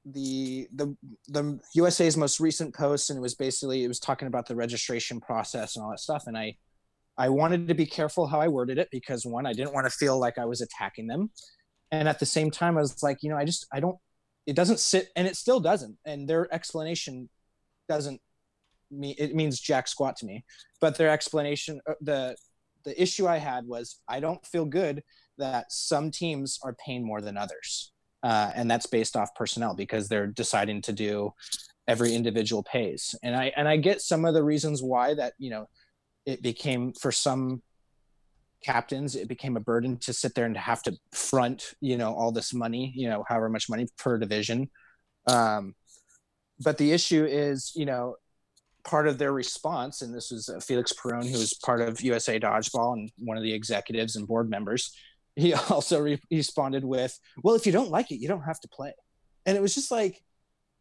the the the USA's most recent post and it was basically it was talking about the registration process and all that stuff and I I wanted to be careful how I worded it because one I didn't want to feel like I was attacking them and at the same time I was like you know I just I don't it doesn't sit and it still doesn't. And their explanation doesn't mean it means jack squat to me. But their explanation uh, the the issue i had was i don't feel good that some teams are paying more than others. Uh, and that's based off personnel because they're deciding to do every individual pays. And i and i get some of the reasons why that you know it became for some captains it became a burden to sit there and have to front you know all this money you know however much money per division. Um, but the issue is you know part of their response and this was uh, felix perone who was part of usa dodgeball and one of the executives and board members he also re- responded with well if you don't like it you don't have to play. And it was just like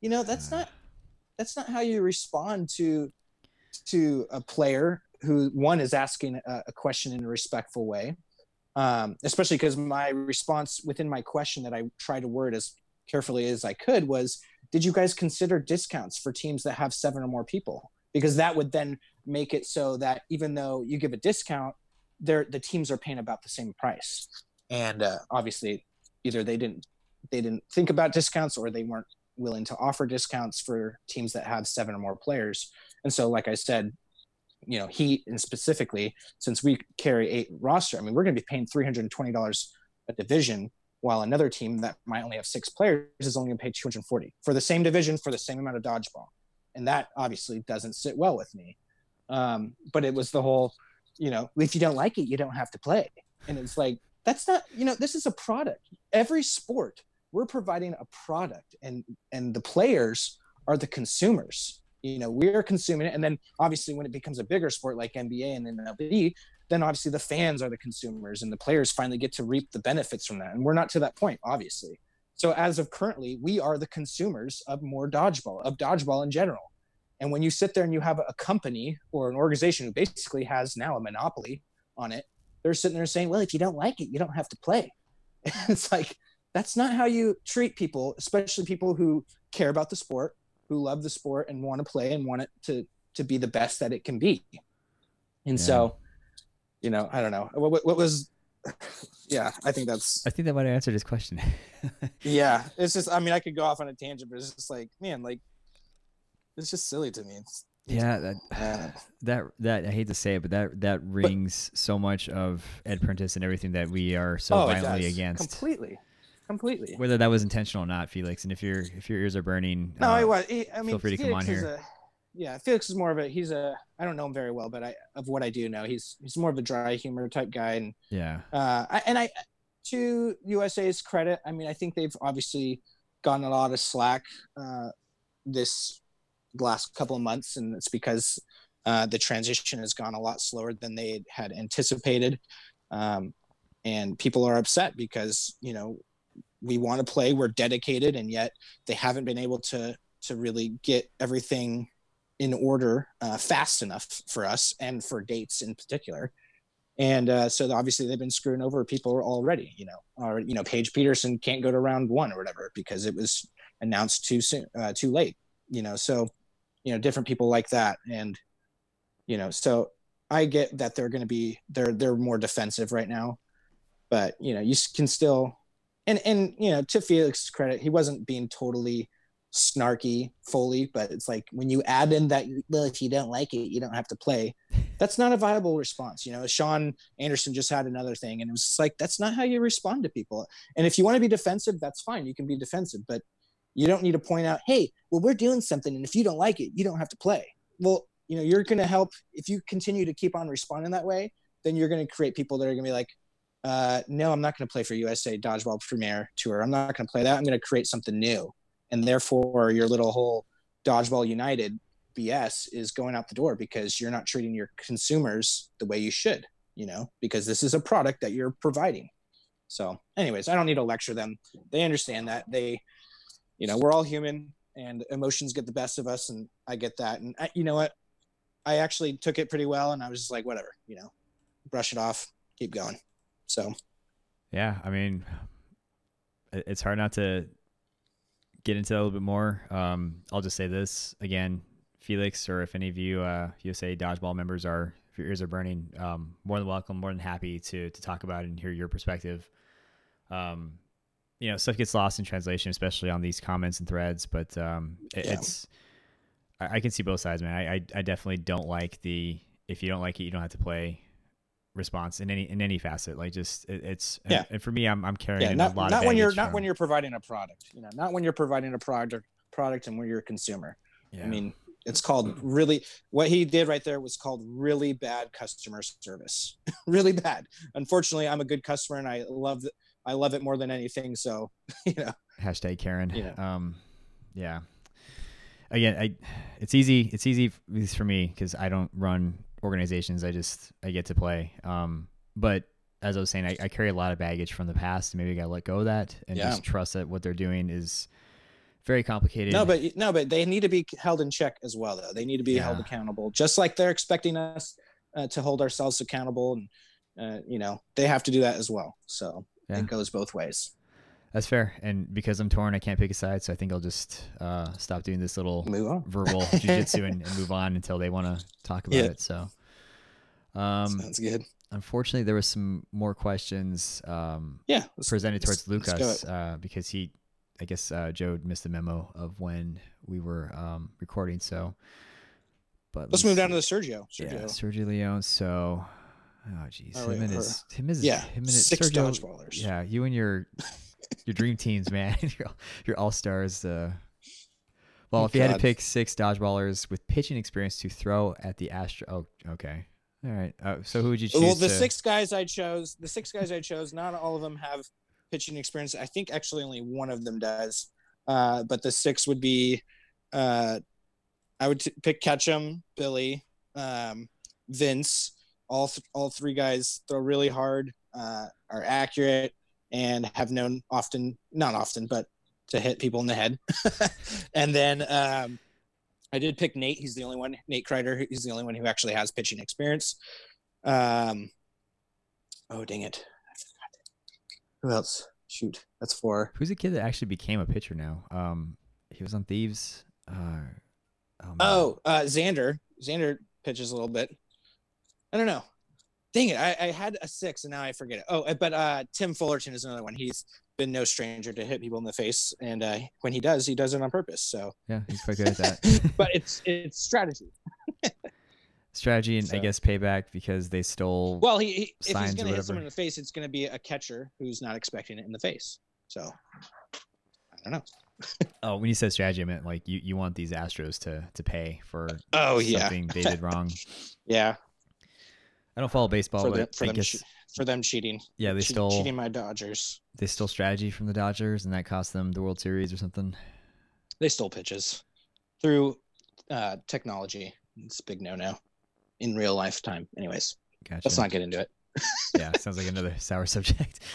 you know that's not that's not how you respond to to a player who one is asking a, a question in a respectful way, um, especially because my response within my question that I tried to word as carefully as I could was, did you guys consider discounts for teams that have seven or more people? Because that would then make it so that even though you give a discount, they're, the teams are paying about the same price. And uh, obviously, either they didn't they didn't think about discounts or they weren't willing to offer discounts for teams that have seven or more players. And so, like I said, you know heat and specifically since we carry eight roster i mean we're going to be paying $320 a division while another team that might only have six players is only going to pay 240 for the same division for the same amount of dodgeball. And that obviously doesn't sit well with me. Um, but it was the whole you know if you don't like it you don't have to play. And it's like that's not you know this is a product. Every sport we're providing a product and and the players are the consumers you know we're consuming it. And then obviously when it becomes a bigger sport like nba and mlb then obviously the fans are the consumers and the players finally get to reap the benefits from that. And we're not to that point obviously. So as of currently we are the consumers of more dodgeball of dodgeball in general. And when you sit there and you have a company or an organization who basically has now a monopoly on it they're sitting there saying well if you don't like it you don't have to play. It's like that's not how you treat people especially people who care about the sport who love the sport and want to play and want it to to be the best that it can be. And yeah. so, you know, I don't know what, what, what was. Yeah, I think that's. I think that might have answered his question. yeah, it's just. I mean, I could go off on a tangent, but it's just like, man, like, it's just silly to me. It's, yeah, that that that I hate to say it, but that that rings but, so much of Ed Prentice and everything that we are so oh, violently against. Completely completely. Whether that was intentional or not, Felix, and if your if your ears are burning, no, uh, I was. I mean, feel free to Felix come on here. A, yeah, Felix is more of a he's a I don't know him very well, but I of what I do know, he's he's more of a dry humor type guy, and yeah, uh, I, and I to USA's credit, I mean, I think they've obviously gotten a lot of slack uh, this last couple of months, and it's because uh, the transition has gone a lot slower than they had anticipated. Um, and people are upset because you know we want to play. We're dedicated and yet they haven't been able to to really get everything in order uh, fast enough for us and for dates in particular. And uh, so obviously they've been screwing over people already you know or you know paige peterson can't go to round one or whatever because it was announced too soon uh, too late you know so you know different people like that. And you know so i get that they're going to be they're they're more defensive right now but you know you can still and and you know to felix's credit he wasn't being totally snarky fully but it's like when you add in that well if you don't like it you don't have to play. That's not a viable response you know. Sean anderson just had another thing and it was like that's not how you respond to people. And if you want to be defensive that's fine you can be defensive but you don't need to point out hey well we're doing something and if you don't like it you don't have to play. Well you know you're going to help if you continue to keep on responding that way then you're going to create people that are going to be like uh, no i'm not going to play for usa dodgeball premier tour. I'm not going to play that. I'm going to create something new. And therefore your little whole dodgeball united bs is going out the door because you're not treating your consumers the way you should you know because this is a product that you're providing. So anyways i don't need to lecture them. They understand that. They you know we're all human and emotions get the best of us and i get that. And I, you know what? I actually took it pretty well and i was just like whatever you know brush it off keep going so yeah i mean it's hard not to get into that a little bit more um, i'll just say this again felix or if any of you uh, usa dodgeball members are if your ears are burning um, more than welcome more than happy to to talk about it and hear your perspective um, you know stuff gets lost in translation, especially on these comments and threads. But um, it, yeah. it's I, I, can see both sides, man. I, I, I definitely don't like the if you don't like it, you don't have to play response in any in any facet. Like just it, it's yeah. And, for me, I'm I'm carrying yeah, not, a lot. Not when you're not when you're providing a product. You know, not when you're providing a product product and when you're a consumer. Yeah. I mean, it's called really what he did right there was called really bad customer service really bad unfortunately i'm a good customer and i love I love it more than anything. So, you know. Hashtag Karen. Yeah. Um, yeah. Again, I, it's easy. It's easy, for me, because I don't run organizations. I just, I get to play. Um, but as I was saying, I, I carry a lot of baggage from the past. Maybe I got to let go of that and yeah. just trust that what they're doing is very complicated. No, but no, but they need to be held in check as well, though. They need to be yeah. held accountable, just like they're expecting us uh, to hold ourselves accountable, and uh, you know they have to do that as well. So yeah. it goes both ways. That's fair. And because I'm torn, I can't pick a side. So I think I'll just uh, stop doing this little verbal jujitsu and, and, move on until they want to talk about yeah. it. So, um, sounds good. Unfortunately, there was some more questions. Um, yeah, presented towards Lucas uh, because he, I guess uh, Joe missed the memo of when we were um, recording. So, but let's, let's move down to the Sergio. Sergio. Yeah, Sergio Leone. So Oh jeez, oh, him, and his, him is yeah, him and his six Sergio, dodgeballers. Yeah, you and your your dream teams, man. your your all stars. Uh, well, oh, if you God. had to pick six dodgeballers with pitching experience to throw at the Astro, oh, okay, all right. Uh, so who would you choose? Well, the to... six guys I chose, the six guys I chose, not all of them have pitching experience. I think actually only one of them does. Uh, but the six would be, uh, I would t- pick Ketchum, Billy, um, Vince, all th- all three guys throw really hard, uh, are accurate, and have known often, not often, but to hit people in the head. and then um, I did pick Nate. He's the only one. Nate Kreider. He's the only one who actually has pitching experience. Um, oh dang it! Who else? Shoot, that's four. Who's the kid that actually became a pitcher now? Um, he was on Thieves. Uh, oh, oh uh, Xander. Xander pitches a little bit. I don't know. Dang it! I, I had a six and now I forget it. Oh, uh, but uh, Tim Fullerton is another one. He's been no stranger to hit people in the face, and uh, when he does, he does it on purpose. So yeah, he's quite good at that. but it's it's strategy. strategy and so. I guess payback because they stole. Well, he, he if he's going to hit someone in the face, it's going to be a catcher who's not expecting it in the face. So I don't know. oh, when you said strategy, I meant like you, you want these Astros to to pay for oh something yeah they did wrong. yeah, I don't follow baseball, for, for them, guess, for them cheating. Yeah, they che- stole cheating my Dodgers. They stole strategy from the Dodgers, and that cost them the World Series or something. They stole pitches through uh, technology. It's a big no-no in real lifetime. Anyways, gotcha. let's not get into it. yeah, sounds like another sour subject.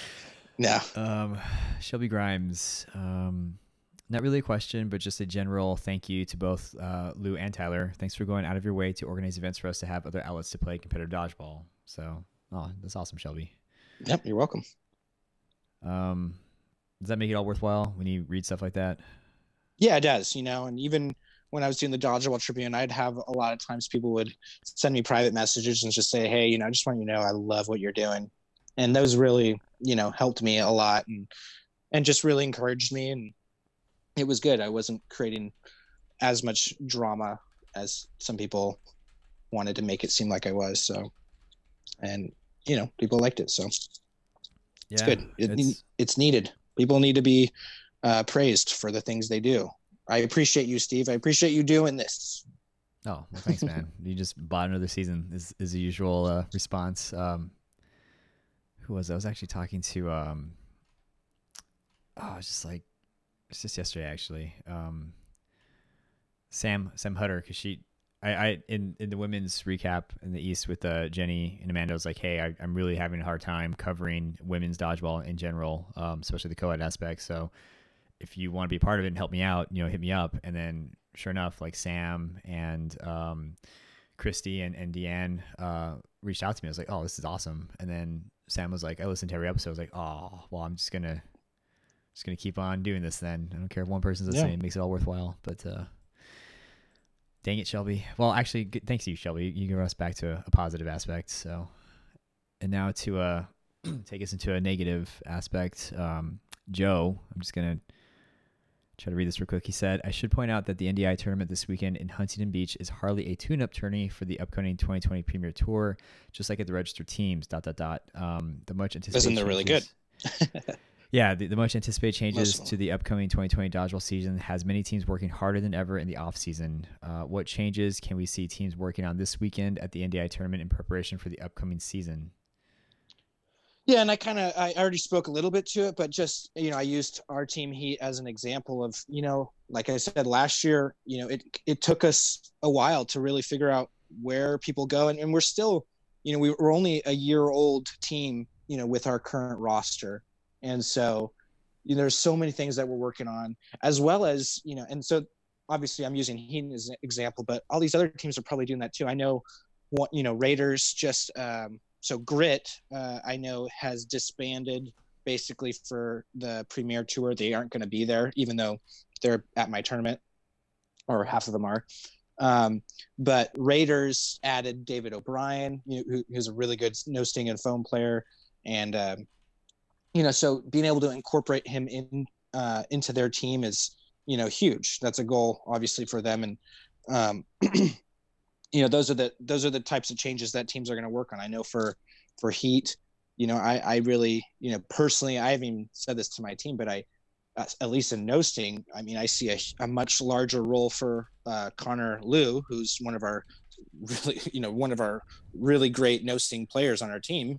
Yeah. Um, Shelby Grimes. Um, not really a question, but just a general thank you to both uh, Lou and Tyler. Thanks for going out of your way to organize events for us to have other outlets to play competitive dodgeball. So, oh, that's awesome, Shelby. Yep, you're welcome. Um, does that make it all worthwhile when you read stuff like that? Yeah, it does. You know, and even when I was doing the Dodgeball Tribune, I'd have a lot of times people would send me private messages and just say, "Hey, you know, I just want you to know I love what you're doing," and those really, you know, helped me a lot and and just really encouraged me, and it was good. I wasn't creating as much drama as some people wanted to make it seem like I was. So, and you know, people liked it, so yeah, it's good. It, it's... it's needed. People need to be uh, praised for the things they do. I appreciate you, Steve. I appreciate you doing this. Oh, well, thanks, man. you just bought another season is, is the usual uh, response. Um, who was I? I was actually talking to, um, oh, was just like, just yesterday actually. Um, Sam, Sam Hutter, cause she, I, I, in, in the women's recap in the East with uh, Jenny and Amanda, was like, Hey, I, am really having a hard time covering women's dodgeball in general, um, especially the co-ed aspect. So, if you want to be part of it and help me out, you know, hit me up. And then sure enough, like Sam and um, Christy and, and Deanne uh, reached out to me. I was like, oh, this is awesome. And then Sam was like, I listened to every episode. I was like, oh, well, I'm just gonna just gonna keep on doing this. Then I don't care if one person's listening; yeah. it makes it all worthwhile. But uh, dang it, Shelby. Well, actually, good, thanks to you, Shelby. You give us back to a, a positive aspect. So, and now to uh, take us into a negative aspect. Um, Joe, I'm just gonna try to read this real quick. He said, I should point out that the NDI tournament this weekend in Huntington Beach is hardly a tune up tourney for the upcoming 2020 Premier Tour, just like at the registered teams. Dot, dot, dot. Um, the much anticipated. Isn't they really good? yeah, the, the, much anticipated changes to the upcoming 2020 dodgeball season has many teams working harder than ever in the off season. Uh, what changes can we see teams working on this weekend at the NDI tournament in preparation for the upcoming season? Yeah, and I kind of I already spoke a little bit to it, but just you know I used our team heat as an example of you know like I said last year you know it it took us a while to really figure out where people go and, and we're still you know we're only a year old team you know with our current roster and so you know, there's so many things that we're working on as well as you know and so obviously I'm using Heat as an example but all these other teams are probably doing that too I know what you know Raiders just um, so Grit, uh, I know, has disbanded basically for the Premier Tour. They aren't going to be there, even though they're at my tournament, or half of them are. Um, but Raiders added David O'Brien, who, who's a really good no sting and foam player, and um, you know, so being able to incorporate him in uh, into their team is you know huge. That's a goal, obviously, for them, and um, you know those are the those are the types of changes that teams are going to work on. I know for for heat you know i i really you know personally i haven't even said this to my team but i at least in no sting i mean i see a, a much larger role for uh, connor liu who's one of our really you know one of our really great no sting players on our team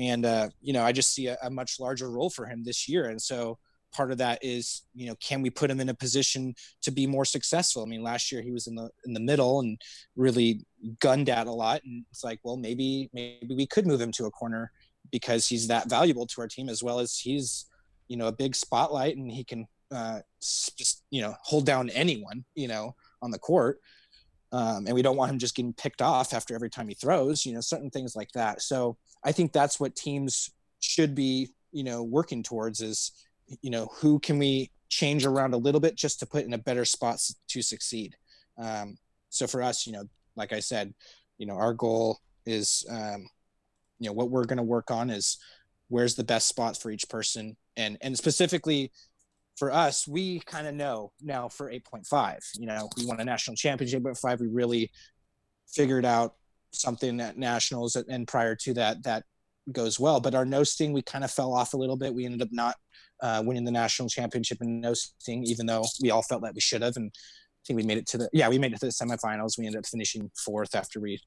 and uh, you know i just see a, a much larger role for him this year. And so part of that is you know can we put him in a position to be more successful? I mean last year he was in the in the middle and really gunned at a lot. And it's like well maybe maybe we could move him to a corner because he's that valuable to our team as well as he's you know a big spotlight and he can uh, just you know hold down anyone you know on the court um, and we don't want him just getting picked off after every time he throws you know certain things like that. So i think that's what teams should be you know working towards is you know who can we change around a little bit just to put in a better spot to succeed. Um, so for us you know like i said you know our goal is um, you know what we're going to work on is where's the best spot for each person. And and specifically for us we kind of know now for 8.5 you know we won a national championship at 5 we really figured out something at nationals and prior to that that goes well but our no sting we kind of fell off a little bit we ended up not uh, winning the national championship in no sting, even though we all felt that we should have. And I think we made it to the yeah, we made it to the semifinals. We ended up finishing fourth after we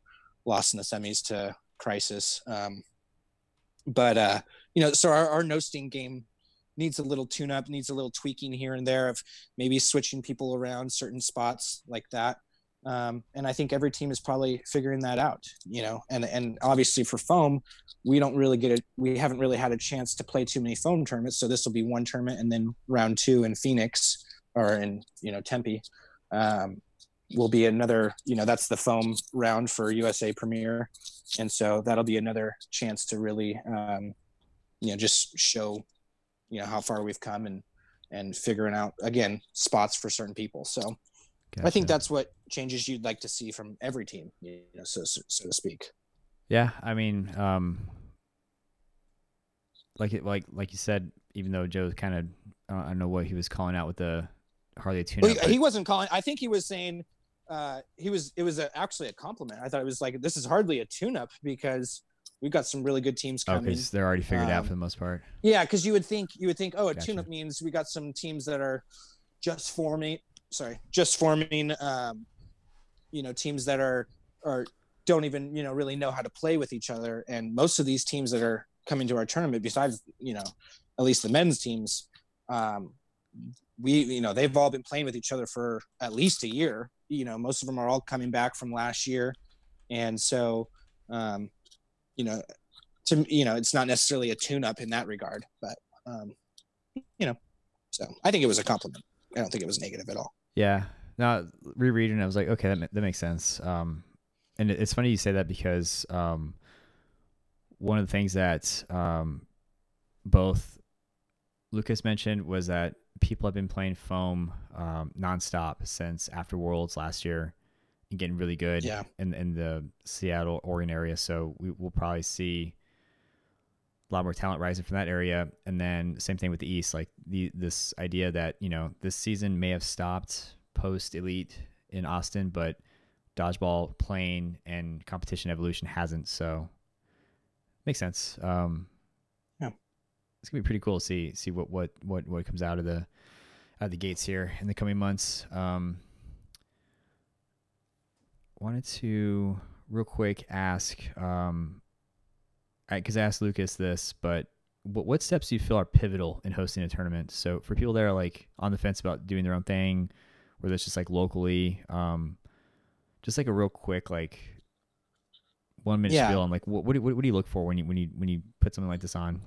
lost in the semis to Crisis. Um, but uh, you know, so our, our no sting game needs a little tune up, needs a little tweaking here and there of maybe switching people around certain spots like that. Um, and I think every team is probably figuring that out, you know. And and obviously for foam, we don't really get it. We haven't really had a chance to play too many foam tournaments, so this will be one tournament, and then round two in Phoenix or in you know Tempe um, will be another. You know, that's the foam round for USA Premier, and so that'll be another chance to really, um, you know, just show, you know, how far we've come and and figuring out again spots for certain people. So I think that's what changes you'd like to see from every team, you know, so so, so to speak. Yeah, I mean, um, like it, like like you said, even though Joe kind of I don't know what he was calling out with the hardly a tune. Well, he, he, wasn't calling. I think he was saying uh, he was. It was a, actually a compliment. I thought it was like this is hardly a tune-up because we've got some really good teams coming. because they're already figured um, out for the most part. Yeah, because you would think you would think, oh, a gotcha. tune-up means we got some teams that are just forming. Sorry, just forming. Um, you know, teams that are are don't even you know really know how to play with each other, and most of these teams that are coming to our tournament, besides you know, at least the men's teams, um, we you know they've all been playing with each other for at least a year you know most of them are all coming back from last year and so um you know to you know it's not necessarily a tune up in that regard but um you know so i think it was a compliment. I don't think it was negative at all. Yeah. Now rereading i was like okay that, that makes sense. Um and it's funny you say that because um one of the things that um both lucas mentioned was that people have been playing foam um, nonstop since after Worlds last year getting really good yeah. in in the Seattle Oregon area. So we will probably see a lot more talent rising from that area. And then same thing with the East, like the this idea that you know this season may have stopped post elite in Austin, but dodgeball playing and competition evolution hasn't. So makes sense. Um, it's gonna be pretty cool to see see what what what what comes out of the out of the gates here in the coming months. Um, wanted to real quick ask, um, because I, I asked Lucas this, but what what steps do you feel are pivotal in hosting a tournament? So for people that are like on the fence about doing their own thing, whether it's just like locally, um, just like a real quick like one minute yeah. spiel on like what, what what what do you look for when you when you when you put something like this on?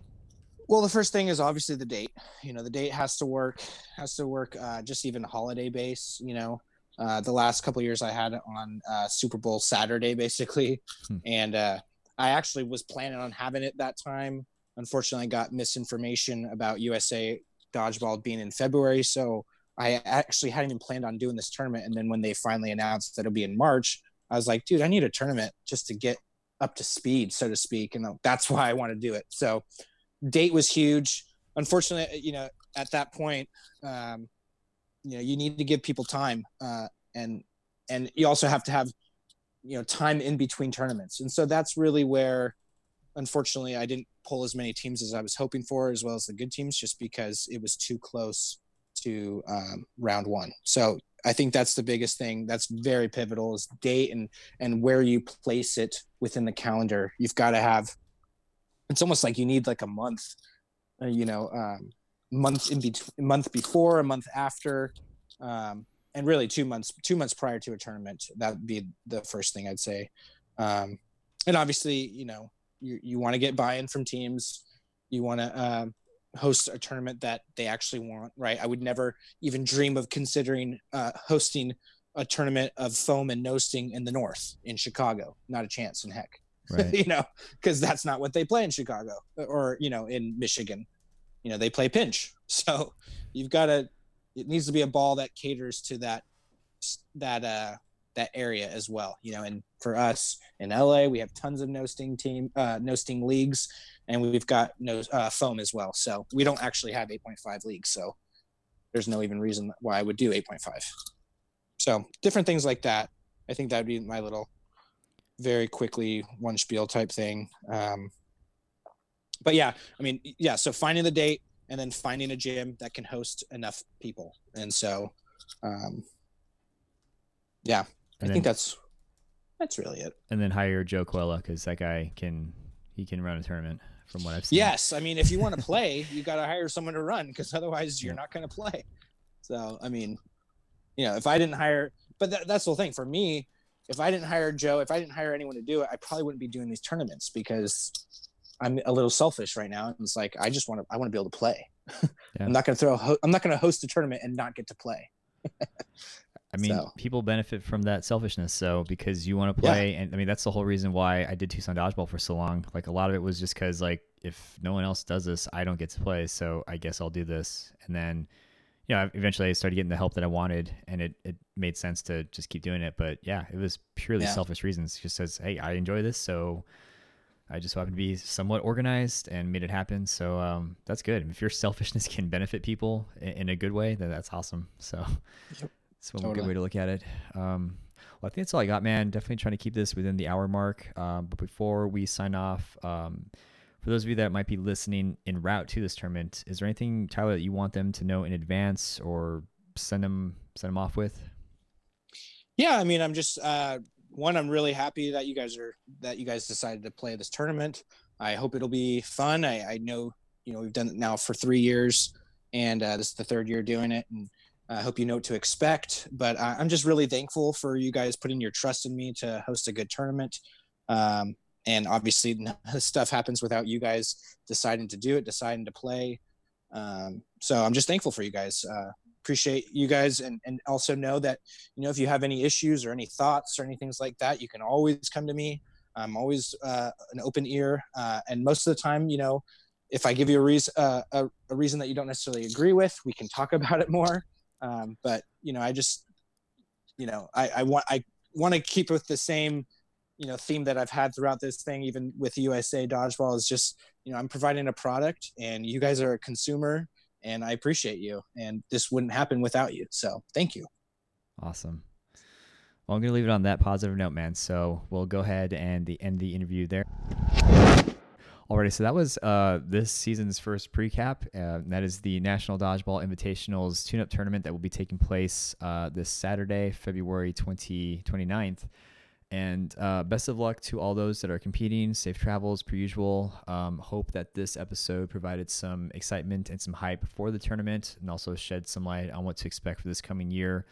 Well, the first thing is obviously the date. You know, the date has to work, has to work uh, just even holiday base. You know, uh, the last couple years I had on uh, Super Bowl Saturday, basically. Hmm. And uh, I actually was planning on having it that time. Unfortunately, I got misinformation about USA Dodgeball being in February. So I actually hadn't even planned on doing this tournament. And then when they finally announced that it'll be in March, I was like, dude, I need a tournament just to get up to speed, so to speak. And that's why I want to do it. So date was huge. Unfortunately, you know, at that point, um, you know, you need to give people time, uh, and and you also have to have, you know, time in between tournaments. And so that's really where, unfortunately, I didn't pull as many teams as I was hoping for, as well as the good teams, just because it was too close to um, round one. So I think that's the biggest thing. That's very pivotal is date and and where you place it within the calendar. You've got to have it's almost like you need like a month, uh, you know, um, month in between, month before, a month after, um, and really two months, two months prior to a tournament. That would be the first thing I'd say. Um, and obviously, you know, you you want to get buy-in from teams. You want to uh, host a tournament that they actually want, right? I would never even dream of considering uh, hosting a tournament of foam and nosting in the north in Chicago. Not a chance in heck right. you know, because that's not what they play in Chicago or you know in Michigan. You know, they play pinch. So you've got to. It needs to be a ball that caters to that that uh that area as well. You know, and for us in LA, we have tons of no sting team uh no sting leagues, and we've got no uh, foam as well. So we don't actually have 8.5 leagues. So there's no even reason why I would do 8.5. So different things like that. I think that'd be my little very quickly one spiel type thing. Um, but yeah, I mean, yeah. So finding the date and then finding a gym that can host enough people, and so, um, yeah, and I then, think that's that's really it. And then hire Joe Coella because that guy can he can run a tournament from what I've seen. Yes, I mean, if you want to play, you got to hire someone to run because otherwise you're not going to play. So I mean, you know, if I didn't hire, but that, that's the whole thing for me if I didn't hire Joe, if I didn't hire anyone to do it, I probably wouldn't be doing these tournaments because I'm a little selfish right now. And It's like I just want to I want to be able to play. Yeah. I'm not going to throw ho- I'm not going to host a tournament and not get to play. I mean, so. people benefit from that selfishness. So because you want to play, yeah. and I mean that's the whole reason why I did Tucson dodgeball for so long. Like a lot of it was just because like if no one else does this, I don't get to play. So I guess I'll do this. And then you know, eventually I started getting the help that I wanted, and it, it made sense to just keep doing it. But yeah, it was purely Yeah. selfish reasons. Just says, hey, I enjoy this, so I just happened to be somewhat organized and made it happen. So um, that's good. If your selfishness can benefit people in, in a good way, then that's awesome. So Yep. it's one Totally. good way to look at it. Um, well, I think that's all I got, man. Definitely trying to keep this within the hour mark. Um, but before we sign off, um, for those of you that might be listening en route to this tournament, is there anything, Tyler, that you want them to know in advance or send them send them off with? Yeah, I mean, I'm just uh, one. I'm really happy that you guys are that you guys decided to play this tournament. I hope it'll be fun. I, I know you know we've done it now for three years, and uh, this is the third year doing it, and I hope you know what to expect. But uh, I'm just really thankful for you guys putting your trust in me to host a good tournament. Um, and obviously, this stuff happens without you guys deciding to do it, deciding to play. Um, so I'm just thankful for you guys. Uh, appreciate you guys, and and also know that you know if you have any issues or any thoughts or any things like that you can always come to me i'm always uh, an open ear uh, and most of the time you know if i give you a reason uh, a, a reason that you don't necessarily agree with we can talk about it more. Um, but you know i just you know i, I want i want to keep with the same you know theme that i've had throughout this thing even with usa dodgeball is just you know i'm providing a product and you guys are a consumer and i appreciate you and this wouldn't happen without you. So thank you. Awesome. Well, I'm going to leave it on that positive note, man. So we'll go ahead and the, end the interview there. Alrighty, so that was uh, this season's first pre-cap. Uh, that is the National Dodgeball Invitational's tune-up tournament that will be taking place uh, this Saturday, February 20, 29th. And uh, best of luck to all those that are competing. Safe travels, per usual. Um, hope that this episode provided some excitement and some hype for the tournament, and also shed some light on what to expect for this coming year,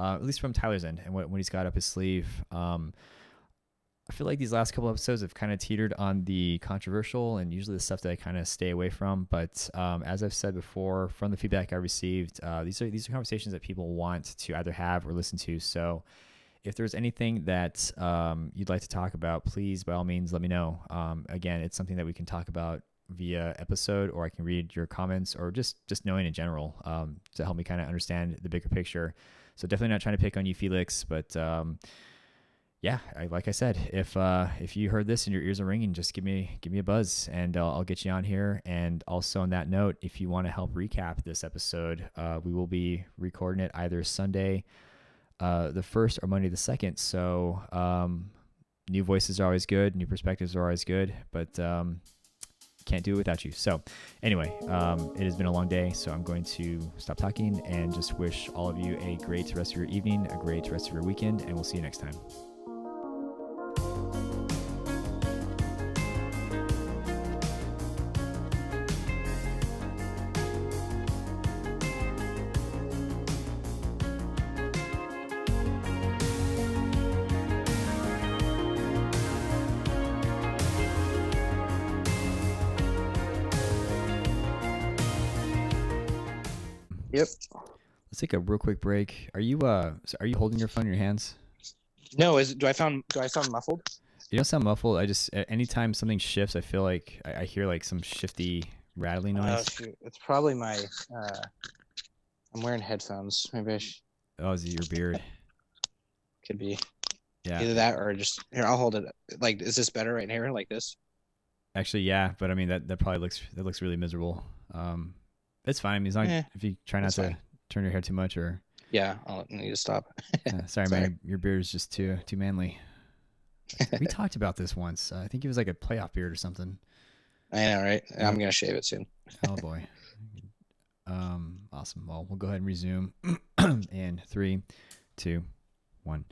uh, at least from Tyler's end and what, what he's got up his sleeve. Um, I feel like these last couple episodes have kind of teetered on the controversial and usually the stuff that I kind of stay away from. But um, as I've said before, from the feedback I received, uh, these are these are conversations that people want to either have or listen to. So if there's anything that um, you'd like to talk about, please by all means let me know. Um, again, it's something that we can talk about via episode, or I can read your comments, or just just knowing in general um, to help me kind of understand the bigger picture. So definitely not trying to pick on you, Felix, but um, yeah, I, like I said, if uh, if you heard this and your ears are ringing, just give me give me a buzz, and I'll get you on here. And also on that note, if you want to help recap this episode, uh, we will be recording it either Sunday, uh, the first, or Monday the second. So um, new voices are always good, new perspectives are always good, but um, can't do it without you. So anyway, um, it has been a long day, so I'm going to stop talking and just wish all of you a great rest of your evening, a great rest of your weekend, and we'll see you next time. Let's take a real quick break. Are you uh are you holding your phone in your hands? No, is do I sound do I sound muffled? You don't sound muffled. I just anytime something shifts, I feel like I, I hear like some shifty rattling noise. Oh noise. shoot, it's probably my. Uh, I'm wearing headphones. Maybe I sh- Oh, is it your beard? could be Yeah. either that or just here. I'll hold it. Like, is this better right here? Like this? Actually, yeah, but I mean that that probably looks that looks really miserable. Um, it's fine. I mean, as long Eh, if you try not to fine. Turn your hair too much, or Yeah, I'll need to stop. uh, sorry, Sorry. man, your beard is just too too manly. we talked about this once. Uh, I think it was like a playoff beard or something. I know, right? I'm gonna shave it soon. Oh boy. Um, awesome. Well, we'll go ahead and resume in three, two, one.